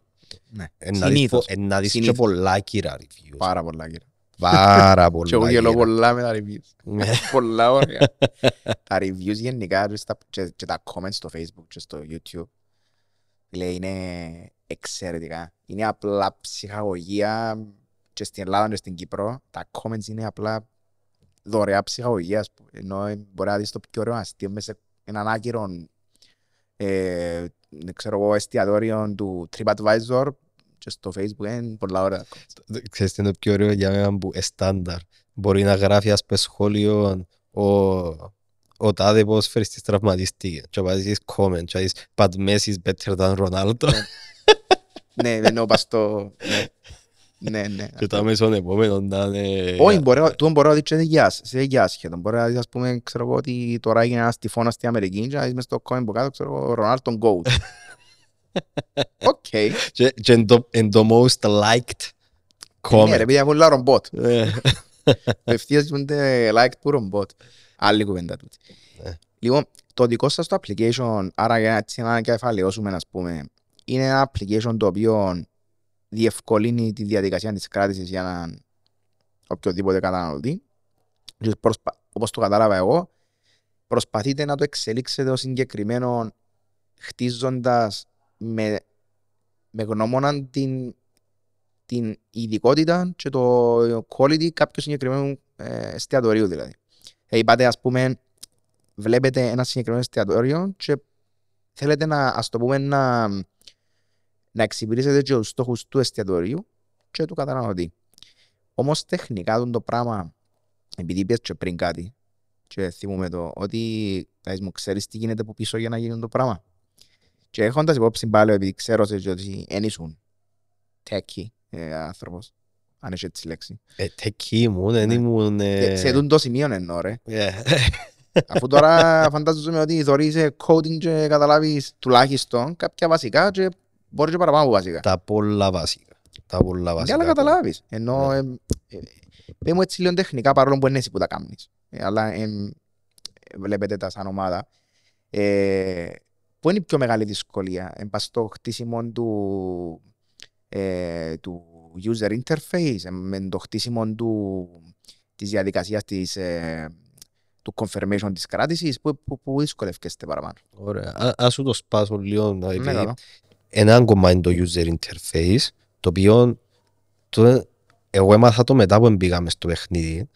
Ναι. ε, να δεις Συνήθως. πο- ε, να δεις και Συνήθως. πολλά κύρα reviews Πάρα πολλά κύριε. πάρα πολλά Και εγώ γελώ κύρα. πολλά με τα reviews. Ναι. πολλά ωραία. τα reviews γενικά και, στα, και, και τα comments στο facebook και στο youtube λέει είναι εξαιρετικά. Είναι απλά ψυχαγωγία και στην Ελλάδα και στην Κύπρο τα comments είναι απλά δωρεά ψυχαγωγίας. ας πούμε. Ενώ ε, μπορεί να δεις το πιο ωραίο αστείο μέσα σε έναν άκυρο ε, δεν ξέρω εγώ εστιατόριο του TripAdvisor και στο facebook είναι πολλά ωραία. Ξέρεις τι είναι το πιο ωραίο για μένα που είναι στάνταρ. Μπορεί να γράφει ας πες σχόλιο ο, ο τάδε ποδοσφαιριστής τραυματίστηκε και βάζεις comment και βάζεις but Messi is better than Ronaldo ναι, εννοώ πας στο... ναι. Ναι, ναι. και τα μέσον επόμενο να είναι... Όχι, μπορεί, τούτο μπορεί να δεις και σε γεια- σε γεια σχεδόν. Μπορεί να δεις, ας πούμε, ξέρω εγώ, ότι τώρα έγινε ένας τυφώνας στην Αμερική και να δεις μες στο comment που κάτω, ξέρω εγώ, Ρονάλτον Goat. Οκ. Και, και εν το, εν το most liked Ναι, ρε comment. παιδιά, έχουν λάρον bot. Ε, Ευθείας γίνονται like που ρομπότ. Άλλη κουβέντα τούτη. Ε. Λοιπόν, το δικό σας το application, άρα για να έτσι να κεφαλαιώσουμε, ας πούμε, είναι ένα application το οποίο διευκολύνει τη διαδικασία της κράτησης για έναν οποιοδήποτε καταναλωτή. Και προσπα- Όπως το κατάλαβα εγώ, προσπαθείτε να το εξελίξετε ως συγκεκριμένο χτίζοντας με, με γνώμονα την την ειδικότητα και το quality κάποιου συγκεκριμένου ε, εστιατορίου δηλαδή. Ε, είπατε ας πούμε βλέπετε ένα συγκεκριμένο εστιατόριο και θέλετε να ας το πούμε να, να εξυπηρήσετε και τους στόχους του εστιατορίου και του καταναλωτή. Όμως τεχνικά τον το πράγμα επειδή είπες και πριν κάτι και θυμούμε το ότι θα μου ξέρεις τι γίνεται από πίσω για να γίνει το πράγμα; Και έχοντας υπόψη πάλι επειδή ξέρω σε και ότι δεν ήσουν techie ε, άνθρωπος, αν έχεις έτσι λέξη. ε, τεκί ήμουν, δεν Ναι. ήμουν... Ε, ε, Σε τούτο το σημείο εννοώ ρε. ε, Αφού τώρα φαντάζομαι ότι θωρείς ε, coding και καταλάβεις τουλάχιστον κάποια βασικά και μπορεί και παραπάνω από βασικά. Τα πολλά βασικά. Τα πολλά βασικά. Για να καταλάβεις. Ενώ Ναι. ε, ε, πες μου έτσι λίγο τεχνικά παρόλο που είναι εσύ που τα κάνεις. Ε, Αλλά ε, ε, βλέπετε τα σαν ομάδα. Ε, Πού είναι η πιο μεγάλη δυσκολία; Εν πας στο χτίσιμο του, ε, του user interface, ε, με το χτίσιμο του, της διαδικασίας της, ε, του confirmation της κράτησης, που, που, που δυσκολεύκεστε παραπάνω; Ωραία. Α- Ας σου το σπάσω λίγο. Ναι, επειδή καλό. Ένα κομμάτι είναι το user interface, το οποίο το, εγώ έμαθα το μετά που μπήκαμε στο παιχνίδι.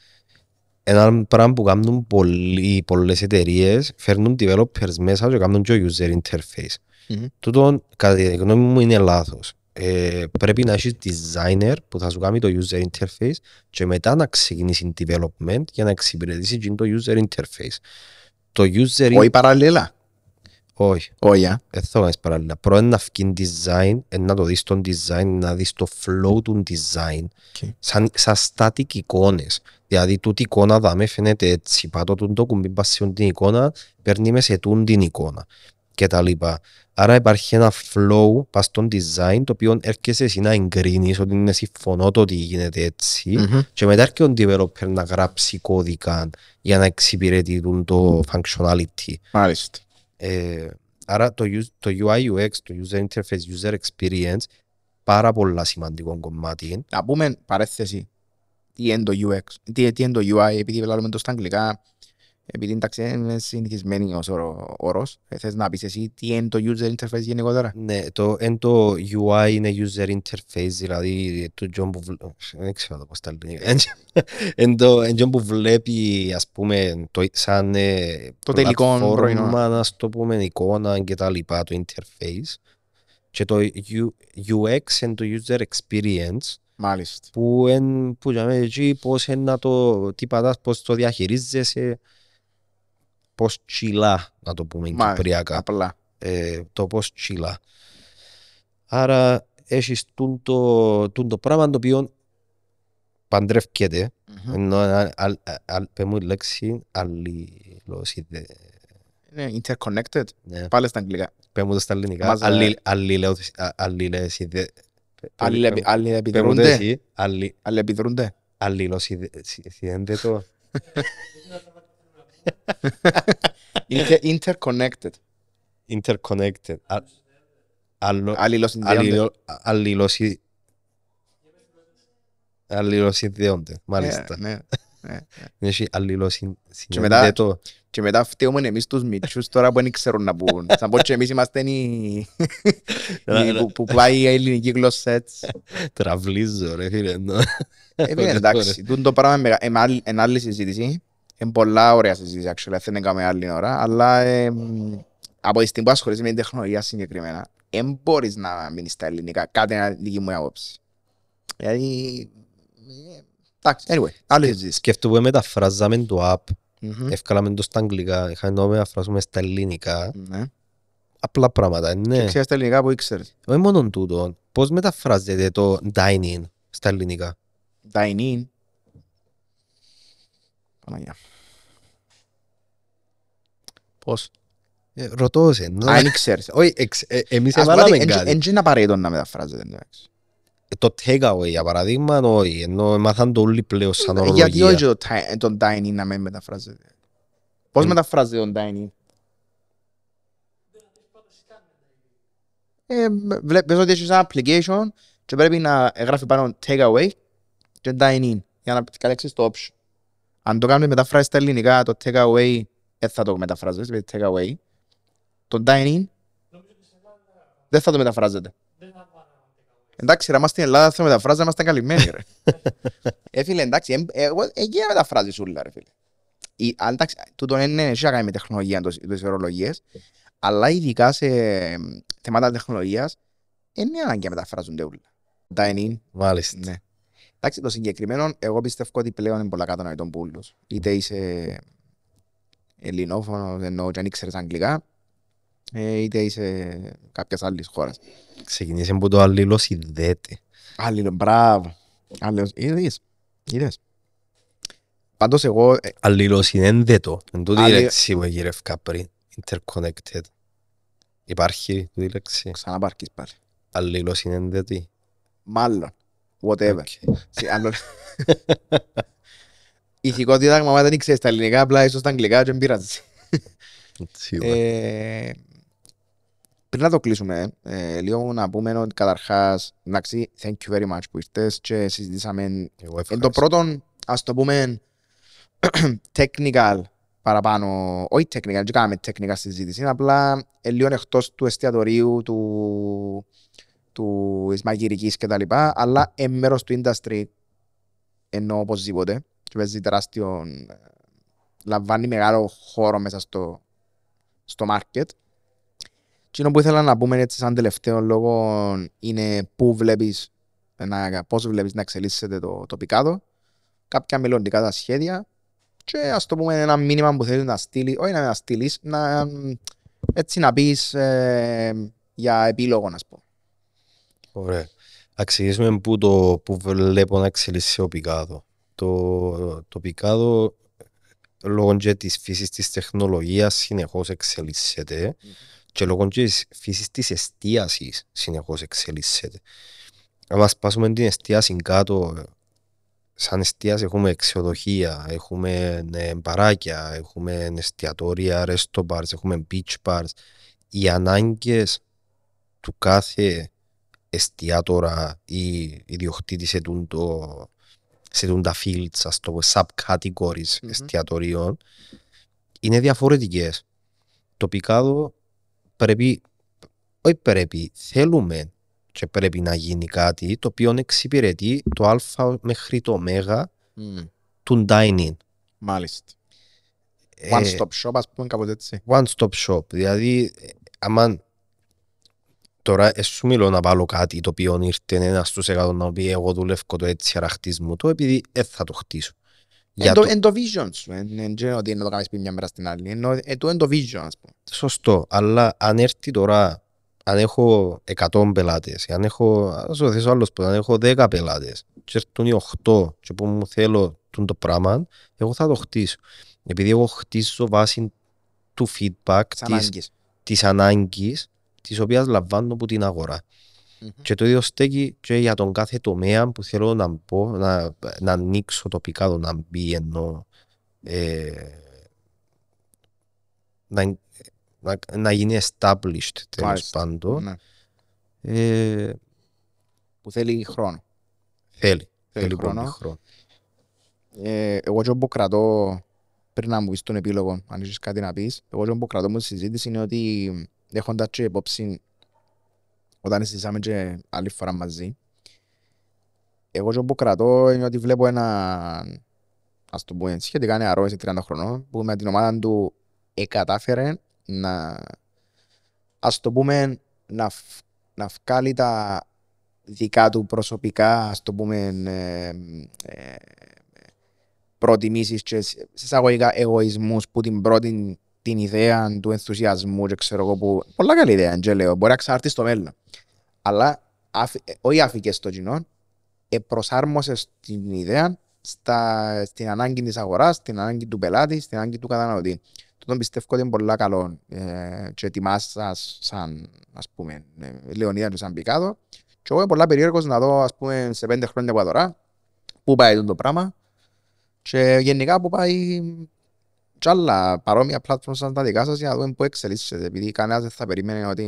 Ένα πράγμα που κάνουν πολλοί, πολλές εταιρείες, φέρνουν developers μέσα και κάνουν και user interface. Μμμ. Τούτο, κατά τη γνώμη μου, είναι λάθος. Ε, πρέπει να έχεις designer που θα σου κάνει το user interface και μετά να ξεκινήσεις development για να εξυπηρετήσεις και το user interface. Το user Όχι παραλληλά. Όχι. Όχι, α. Δεν θα κάνεις παράλληλα. Πρώτα να βγει design, ε, να το δεις τον design, να δεις το flow του design, Οκ. σαν, σαν static εικόνες. Δηλαδή, τούτη εικόνα δάμε φαίνεται έτσι, πατώ τον το κουμπί πας σε την εικόνα, παίρνει μες σε τούν την εικόνα και τα λοιπά. Άρα υπάρχει ένα flow πας στον design, το οποίο έρχεσαι εσύ να εγκρίνεις ότι είναι συμφωνώ το ότι γίνεται έτσι Μμμ. και μετά έρχεται ο developer να γράψει κώδικα για να εξυπηρετεί τούν το functionality. Μάλιστα. Ε, άρα το, use- το UI UX, το User Interface, User Experience, πάρα πολλά σημαντικό κομμάτι. Να πούμε παρέθεση τι είναι το UX, τι, τι είναι το UI, επειδή μιλάμε το στα αγγλικά, επειδή εντάξει είναι συνηθισμένη ως όρο- όρος, ε, θες να πεις εσύ τι είναι το user interface γενικότερα; Ναι, το, εν το UI είναι User Interface, δηλαδή το τζον που βλέ- δεν ξέρω να το πω στα ελληνικά. Εν- Εν το εν τζον που βλέπει, ας πούμε, το, σαν ε, Το τελικό πλατφόρμα, προϊόν. να το πούμε, εικόνα και τα λοιπά, το interface. Και το U- UX είναι το User Experience, Μάλιστα. που, εν, που για μένα εκεί πώς είναι να το, τι πατάς, πώς το διαχειρίζεσαι, πώς τσιλά, να το πούμε Μάλιστα. κυπριακά, Απλά. ε, το πώς τσιλά. Άρα έχεις τούν το, τούν το πράγμα το οποίο παντρεύκεται, Μμμ. ενώ α- α- α- α- πες μου η λέξη αλληλοσυνδε... Είναι interconnected. Ναι, Πάλι στα αγγλικά. πες μου το στα ελληνικά. Μας, ε, Αλλη- αλληλεω- α- αλληλεσυνδε- Αλληλεπι- Πες μου το Αλληλεπιδρούνται. εσύ. Αλλη- Αλληλεπιδρούνται. αλληλοσυνδέεται. Inter- Interconnected. interconnected. Α- αλλο- Αλληλοσυνδέονται. αλληλο- αλληλοσυ- Αλληλοσυνδέονται, μάλιστα. Ε, ναι, ναι. Έχει μετά- αλληλοσυνδέτο. Και μετά φταίουμε εμείς τους μητσούς τώρα που δεν ξέρουν να πούν. Σαν πω και εμείς είμαστε οι οι που- που πλάει η ελληνική γλώσσα έτσι. Τραβλίζω ρε φίλε. ναι. Ε, φίλε, εντάξει, τούτο το πράγμα είναι μεγα- είναι άλλη- είναι άλλη συζήτηση. Είναι πολλά ωραία συζήτηση, actually, δεν έκαμε άλλη ώρα. Αλλά ε, μ, από τη στιγμή που ασχολείσαι με την τεχνολογία συγκεκριμένα, δεν μπορείς να μείνεις στα ελληνικά. Κάτι είναι δική μου άποψη. Δηλαδή, ε, εντάξει, anyway, άλλη συζήτηση. Σκέφτομαι μεταφράζαμε το app, Μμμ. ευκάλαμε το στα αγγλικά, είχαμε να μεταφράσουμε στα ελληνικά. Ναι. Απλά πράγματα, Και ναι. ξέρεις τα ελληνικά που ήξερες. Όχι μόνο τούτο. Πώς μεταφράζεται το dining στα ελληνικά; Dine in. Παναγιά. Πώς; Ε, Ρωτώ σε. ναι. Αν ήξερες. Όχι, εξ- ε, εμείς Ας έβαλαμε πούμε, κάτι. εν είναι απαραίτητο να μεταφράζεται. εντάξει. Το takeaway για παράδειγμα, όχι, ενώ μάθαν το όλοι πλέον σαν Ε, Γιατί όχι ορολογία. το ti- το dine in να μην μεταφράζεται. Πώς Ε, μεταφράζεται το dine in. Ε, Βλέπεις ότι έχεις ένα application και πρέπει να γράφει πάνω take away και dine in για να καλέξεις το option. Αν το κάνουμε μεταφράσει στα ελληνικά, το take away δεν θα το μεταφράζεις, δηλαδή take away. Το dine in δεν θα το μεταφράζεται. Εντάξει, ρε, είμαστε στην Ελλάδα, θα μεταφράζεται, είμαστε καλυμμένοι, ρε. ε, φίλε, εντάξει, εμ- εγώ εκεί να μεταφράζεις ούλα, ρε, φίλε. Η, αν, εντάξει, τούτο είναι έχει να κάνει με τεχνολογία, το- τις ορολογίες, αλλά ειδικά σε εμ, θέματα τεχνολογίας, είναι ανάγκη να μεταφράζονται ούλα. Dining, Μάλιστα. ναι. Εντάξει, το συγκεκριμένο, εγώ πιστεύω ότι πλέον είναι πολλά κατανοητό που ούλους. Είτε είσαι ελληνόφωνος, ενώ και αν ήξερες αγγλικά, ε, είτε είσαι κάποιας άλλης χώρας. Ξεκινήσε από το αλληλοσυνδέεται. Άλλο, μπράβο. Άλλος, είδες, είδες. Πάντως εγώ, ε, Αλληλοσυνένδετο. Εν τούτη η Αλλη- λέξη που γυρεύκα πριν. Interconnected. Υπάρχει τούτη η λέξη. ξαναπάρκεις πάλι. Αλληλοσυνένδετη. Μάλλον. Whatever. Οκ. Σε άλλο- Ηθικό δίδαγμα, μα δεν ξέρεις τα ελληνικά, απλά ίσως τα αγγλικά και δεν πειράζει. Σίγουρα. Ε, πριν να το κλείσουμε, ε, λίγο να πούμε ότι καταρχάς, εντάξει, thank you very much που ήρθες και συζητήσαμε Εγώ Εν το ευχαριστώ. πρώτο, ας το πούμε, technical παραπάνω, όχι technical, δεν κάναμε technical συζήτηση, είναι απλά ε, λίγο εκτός του εστιατορίου, του, του της μαγειρικής και τα λοιπά, αλλά είναι μέρος του industry ενώ οπωσδήποτε και παίζει τεράστιο, ε, λαμβάνει μεγάλο χώρο μέσα στο, στο market. Και που ήθελα να πούμε έτσι σαν τελευταίο λόγο είναι πού βλέπεις, να, πώς βλέπεις να εξελίσσεται το, το πικάδο κάποια μελλοντικά τα σχέδια και ας το πούμε ένα μήνυμα που θέλεις να στείλει, όχι να στείλεις, να, έτσι να πεις ε, για επίλογο να πω. Ωραία. Να ξεκινήσουμε που, το, που βλέπω να εξελίσσει ο Πικάδο. Το, το Πικάδο λόγω και της φύσης της τεχνολογίας συνεχώς εξελίσσεται και λόγω και της φύσης της εστίασης συνεχώς εξελίσσεται. Αν σπάσουμε την εστίαση κάτω, σαν εστίαση έχουμε ξενοδοχεία, έχουμε ε, μπαράκια, έχουμε εστιατόρια, resto bars, έχουμε beach bars. Οι ανάγκες του κάθε εστιατόρα ή ιδιοκτήτης σε, τούν το, σε τούν τα fields, ας το πω, subcategories Μμμ. εστιατορίων, είναι διαφορετικές. Το πικάδο πρέπει, όχι πρέπει, θέλουμε και πρέπει να γίνει κάτι το οποίο εξυπηρετεί το α μέχρι το ω του dining. Μάλιστα. Ε, One stop shop ας πούμε κάπως έτσι. one stop shop. Δηλαδή, ε, άμα τώρα ε, σου μιλώ να βάλω κάτι το οποίο ήρθε ένα στους εκατό να πει εγώ δουλεύω το έτσι αραχτισμό το επειδή δεν θα το χτίσω. Για Εν το, το- εν το vision σου, εν εν και ότι είναι να το κάνεις πει μια μέρα στην άλλη. Ενώ ε, το εν το vision ας πούμε. Σωστό, αλλά αν έρθει τώρα, αν έχω 100 πελάτες, αν έχω, ας το θέσω άλλος που αν έχω 10 πελάτες και έρθουν οι 8 και που μου θέλω τούν το πράγμα, εγώ θα το χτίσω. Επειδή εγώ χτίζω βάσει του feedback Τις της, ανάγκες. της ανάγκης της οποίας λαμβάνω από την αγορά. Μμμ. Και το ίδιο στέκει και για τον κάθε τομέα που θέλω να πω, να, να ανοίξω τοπικά το να μπει ενώ ε, να, να, να γίνει established τέλος Μάλιστα. πάντων. Ναι. Ε, Που θέλει χρόνο. θέλει. Θέλει Θέλει πολύ χρόνο. χρόνο. Ε, εγώ και όπου κρατώ, πριν να μου πεις τον επίλογο, αν έχεις κάτι να πεις, εγώ και όπου κρατώ μου στη συζήτηση είναι ότι έχοντας και υπόψη, όταν συζητήσαμε και άλλη φορά μαζί, εγώ και όπου κρατώ είναι ότι βλέπω ένα, ας το πούμε, σχετικά νεαρό, εσύ 30 χρονών, που με την ομάδα του εκατάφερε να, ας το πούμε, να, φ- να βγάλει τα δικά του προσωπικά, ας το πούμε, ε, ε, προτιμήσεις και σε εισαγωγικά εγωισμούς που την πρώτη την ιδέα του ενθουσιασμού και ξέρω εγώ που πολλά καλή ιδέα και λέω μπορεί να ξαρτεί στο μέλλον. Αλλά αφ- ε, όχι άφηκες στο κοινό ε, προσάρμοσες την ιδέα στα, στην ανάγκη της αγοράς, στην ανάγκη του πελάτη, στην ανάγκη του καταναλωτή. Τούτον πιστεύω ότι είναι πολύ καλό ε, και ετοιμάσας σαν ας πούμε ε, Λεωνίδα του σαν Πικάδο. Και εγώ είμαι πολλά περίεργος να δω ας πούμε σε πέντε χρόνια από τώρα πού πάει το πράγμα. Και γενικά που πάει και άλλα παρόμοια platforms σαν τα δικά σας για να δούμε πού εξελίσσεται επειδή κανένας δεν θα περίμενε ότι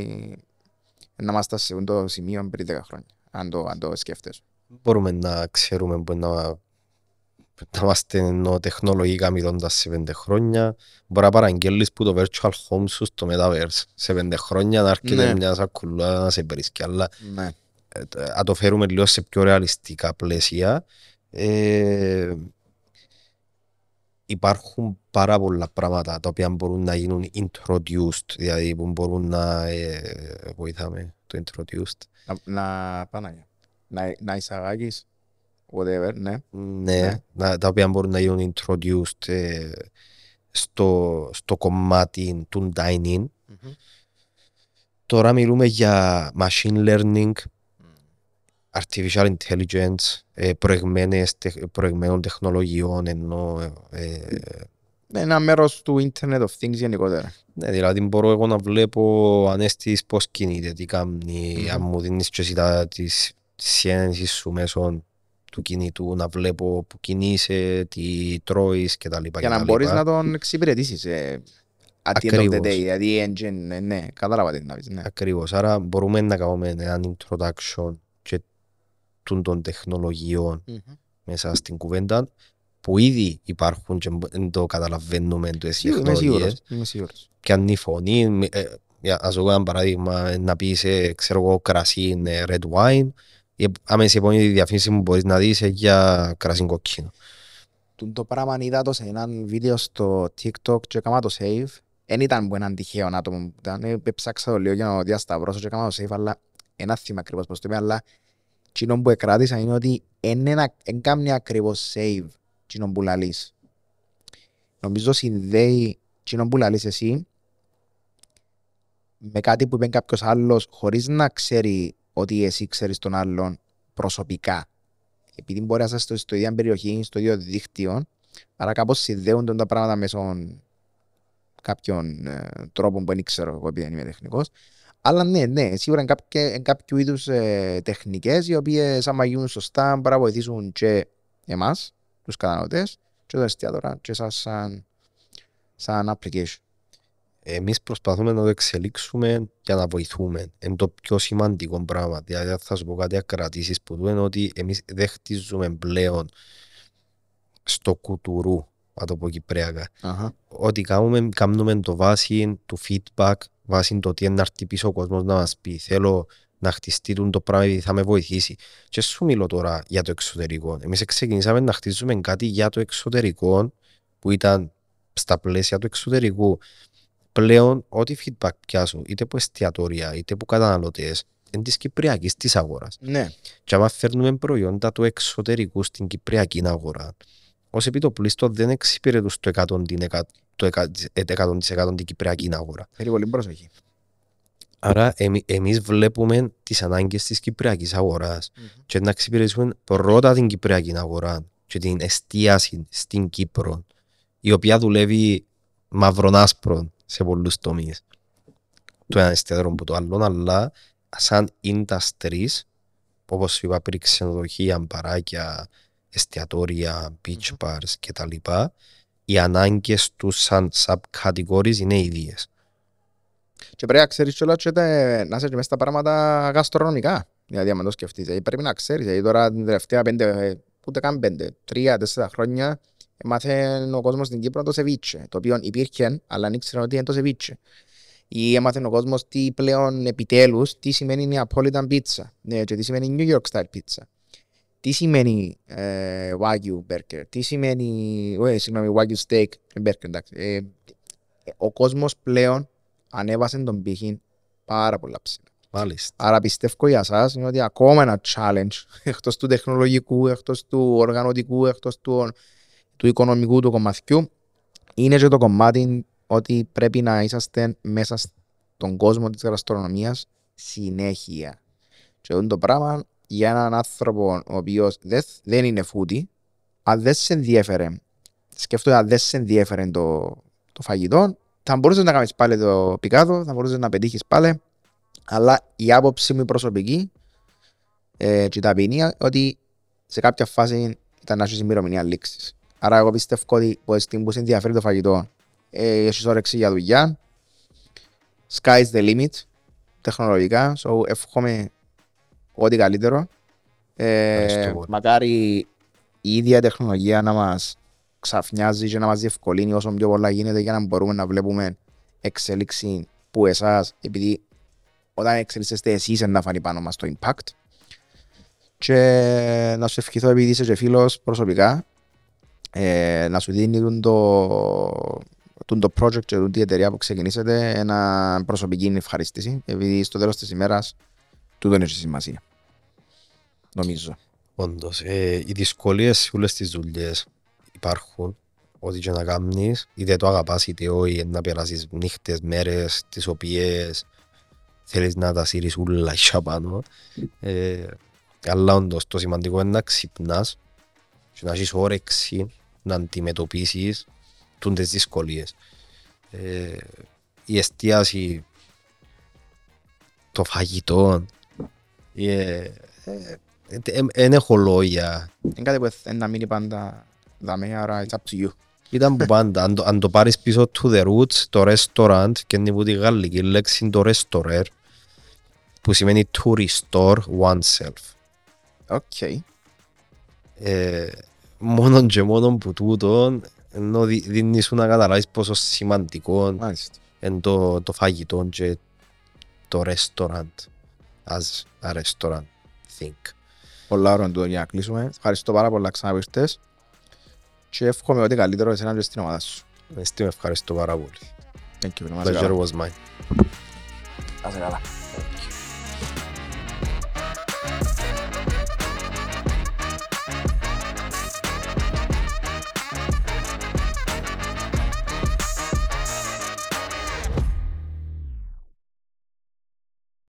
να είμαστε σε αυτό το σημείο πριν 10 χρόνια αν το, αν το σκέφτεσαι. Μπορούμε να ξέρουμε που να, να είμαστε ενώ τεχνολογικά μιλώντας σε πέντε χρόνια. Μπορεί να παραγγέλνεις που το virtual home σου στο metaverse σε πέντε χρόνια να έρχεται Ναι. μια σακουλά να σε βρίσκει. Αλλά Ναι. ε, αν το φέρουμε λίγο σε πιο ρεαλιστικά πλαίσια, ε, υπάρχουν πάρα πολλά πράγματα τα οποία μπορούν να γίνουν introduced, δηλαδή που μπορούν να ε, βοηθάμε το introduced. Να, να, Παναγία. να, να εισαγάγεις whatever, ναι. Ναι, Ναι. να- τα οποία μπορούν να γίνουν introduced ε, στο, στο κομμάτι του dining. Τώρα μιλούμε για machine learning, artificial intelligence, ε, προηγμένες, τεχ- προηγμένων τεχνολογιών ενώ ε, Ένα μέρος του Internet of Things γενικότερα. ναι, δηλαδή μπορώ εγώ να βλέπω αν έστεις πώς κινείται, τι κάνει, Μμμ. αν μου δίνεις και εσύ τα, της, της συνένεσης σου μέσω του κινητού, να βλέπω που κινείσαι, τι τρώεις κτλ. Για να μπορείς να τον εξυπηρετήσεις. Ε, at the end of the Ακριβώς. day, δηλαδή engine, ε, ναι, κατάλαβα τι να πεις, ναι. Ακριβώς, άρα μπορούμε να κάνουμε έναν introduction και τούν των τεχνολογιών Μμμ. μέσα στην κουβέντα που ήδη υπάρχουν και δεν το καταλαβαίνουμε τις Σίγουρα, Είμαι τεχνολογίες. σίγουρος. Είμαι σίγουρος. και αν η φωνή, μη- ε, για να σου πω ένα παράδειγμα, ε, να πεις, ε, ξέρω εγώ, κρασί ε, red wine, η άμεση η επόμενη διαφήμιση που μπορείς να δεις ε, για κρασί κοκκίνο. Τούν το πράγμα είδα το σε έναν βίντεο στο TikTok και έκανα το save. Δεν ήταν που έναν τυχαίο άτομο που ήταν. ε, Ψάξα το λίγο για να το διασταυρώσω και έκανα το save, αλλά ένα θυμάμαι ακριβώς πώς το είπε, αλλά εκείνο που εκράτησα είναι ότι δεν κάνει ακριβώς save εκείνο που λαλείς. Νομίζω συνδέει εκείνο που λαλείς εσύ με κάτι που είπε κάποιος άλλος χωρίς να ξέρει ότι εσύ ξέρεις τον άλλον προσωπικά. Επειδή μπορεί να είστε στο ίδια περιοχή, στο ίδιο δίκτυο, άρα κάπως συνδέονται τα πράγματα μέσω κάποιων ε, τρόπων που δεν ξέρω εγώ επειδή δεν είμαι τεχνικός. Αλλά ναι, ναι, σίγουρα είναι κάποια, είναι κάποιου είδους ε, τεχνικές οι οποίες άμα γίνουν σωστά μπορεί να βοηθήσουν και εμάς, τους καταναλωτές και το εστιατόρα και σας σαν, σαν application. Εμείς προσπαθούμε να το εξελίξουμε για να βοηθούμε. Είναι το πιο σημαντικό πράγμα. Δηλαδή θα σου πω κάτι ακρατήσεις που του είναι ότι εμείς δεν χτίζουμε πλέον στο κουτουρού, να το πω κυπρέακα. Αχα. Ό,τι κάνουμε, κάνουμε το βάση του feedback, βάση το τι είναι να έρθει πίσω ο κόσμος να μας πει. Θέλω να χτιστεί τούτο το πράγμα γιατί θα με βοηθήσει. Και σου μιλώ τώρα για το εξωτερικό. Εμείς ξεκινήσαμε να χτίζουμε κάτι για το εξωτερικό που ήταν στα πλαίσια του εξωτερικού. Πλέον, ό,τι feedback πιάσω, είτε από εστιατόρια, είτε από καταναλωτές, είναι της Κυπριακής της αγοράς. Ναι, Και άμα φέρνουμε προϊόντα του εξωτερικού στην Κυπριακή αγορά, ω επιτοπλίστων δεν εξυπηρετούν στο 100% την εκα- το εκα- 100% την Κυπριακή αγορά. θέλει πολύ προσοχή. Άρα εμεί, εμείς βλέπουμε τις ανάγκες της Κυπριακής αγοράς και να εξυπηρετήσουμε πρώτα την Κυπριακή αγορά και την εστίαση στην Κύπρο η οποία δουλεύει μαυρονάσπρο σε πολλούς τομείς το ένα εστιατόριο από το άλλο αλλά σαν industries όπως σου είπα πριν ξενοδοχεία, μπαράκια, εστιατόρια, beach bars κτλ. Οι ανάγκες τους σαν subcategories είναι ίδιες. Και πρέπει να ξέρεις κιόλας και τα- να είσαι και μέσα στα πράγματα γαστρονομικά. Δηλαδή, άμα το σκεφτείς, δηλαδή, πρέπει να ξέρεις. Δηλαδή, τώρα την τελευταία πέντε, ε, ούτε καν πέντε, τρία, τέσσερα χρόνια, έμαθε ο κόσμος στην Κύπρο το σεβίτσε, το οποίο υπήρχε, αλλά δεν ήξερε ότι είναι το σεβίτσε. Ή έμαθε ο κόσμος τι πλέον επιτέλους, τι σημαίνει η Neapolitan pizza ναι, και τι σημαίνει New York style pizza. Τι σημαίνει ε, Wagyu burger, τι σημαίνει, ε, συγγνώμη, Wagyu steak burger, εντάξει. Ε, ο κόσμος πλέον ανέβασε τον πύχη πάρα πολλά ψηλά. Μάλιστα. Άρα πιστεύω για σας είναι ότι ακόμα ένα challenge εκτός του τεχνολογικού, εκτός του οργανωτικού, εκτός του, του οικονομικού του κομματιού είναι και το κομμάτι ότι πρέπει να είσαστε μέσα στον κόσμο της γαστρονομίας συνέχεια. Και αυτό το πράγμα για έναν άνθρωπο ο οποίος δεν, δεν είναι φούτη, αν δεν σε ενδιέφερε, σκέφτομαι αν δεν σε ενδιέφερε το, το φαγητό, θα μπορούσες να κάνεις πάλι το πικάδο, θα μπορούσες να πετύχεις πάλι, αλλά η άποψη μου η προσωπική ε, και η ταπεινή ότι σε κάποια φάση ήταν να έχεις ημερομηνία λήξης. Άρα εγώ πιστεύω ότι που στην που σε ενδιαφέρει το φαγητό ε, έχεις όρεξη για δουλειά, sky is the limit τεχνολογικά, so εύχομαι ό,τι καλύτερο. Ε, Ευχαριστώ πολύ. μακάρι η ίδια τεχνολογία να μας ξαφνιάζει και να μας διευκολύνει όσο πιο πολλά γίνεται για να μπορούμε να βλέπουμε εξέλιξη που εσάς, επειδή όταν εξελίσσεστε εσείς να φανεί πάνω μας το impact και να σου ευχηθώ επειδή είσαι και φίλος προσωπικά ε, να σου δίνει τον το, τον το project και τον τη εταιρεία που ξεκινήσετε ένα προσωπική ευχαρίστηση επειδή στο τέλος της ημέρας τούτο έχει σημασία νομίζω Όντως, ε, οι δυσκολίες σε όλες τις δουλειές υπάρχουν. Ό,τι και να κάνεις, είτε το αγαπάς είτε όχι, να περάσεις νύχτες, μέρες, τις οποίες θέλεις να τα σύρεις ούλα ίσια πάνω. Ε, Αλλά όντως το σημαντικό είναι να ξυπνάς και να έχεις όρεξη να αντιμετωπίσεις τις δυσκολίες. Ε, η εστίαση, το φαγητό, δεν έχω λόγια. Είναι κάτι που θέλει να μείνει πάντα δαμέ, άρα it's up to you. Ήταν που πάντα, αν το, αν το πάρεις πίσω to the roots, το restaurant, και είναι που τη γαλλική λέξη το restorer, που σημαίνει to restore oneself. Οκ. Ε, μόνο και μόνο που τούτο, ενώ δι- δίνεις σου να καταλάβεις πόσο σημαντικό Μάλιστα. είναι το, το φαγητό και το restaurant as a restaurant thing. Πολλά ώρα του για να κλείσουμε. Ευχαριστώ πάρα πολλά ξανά που ήρθες. Και εύχομαι ότι καλύτερο εσένα και στην ομάδα σου. Εσύ με ευχαριστώ πάρα πολύ. Thank you. Να είσαι καλά. Pleasure was mine. Να είσαι καλά.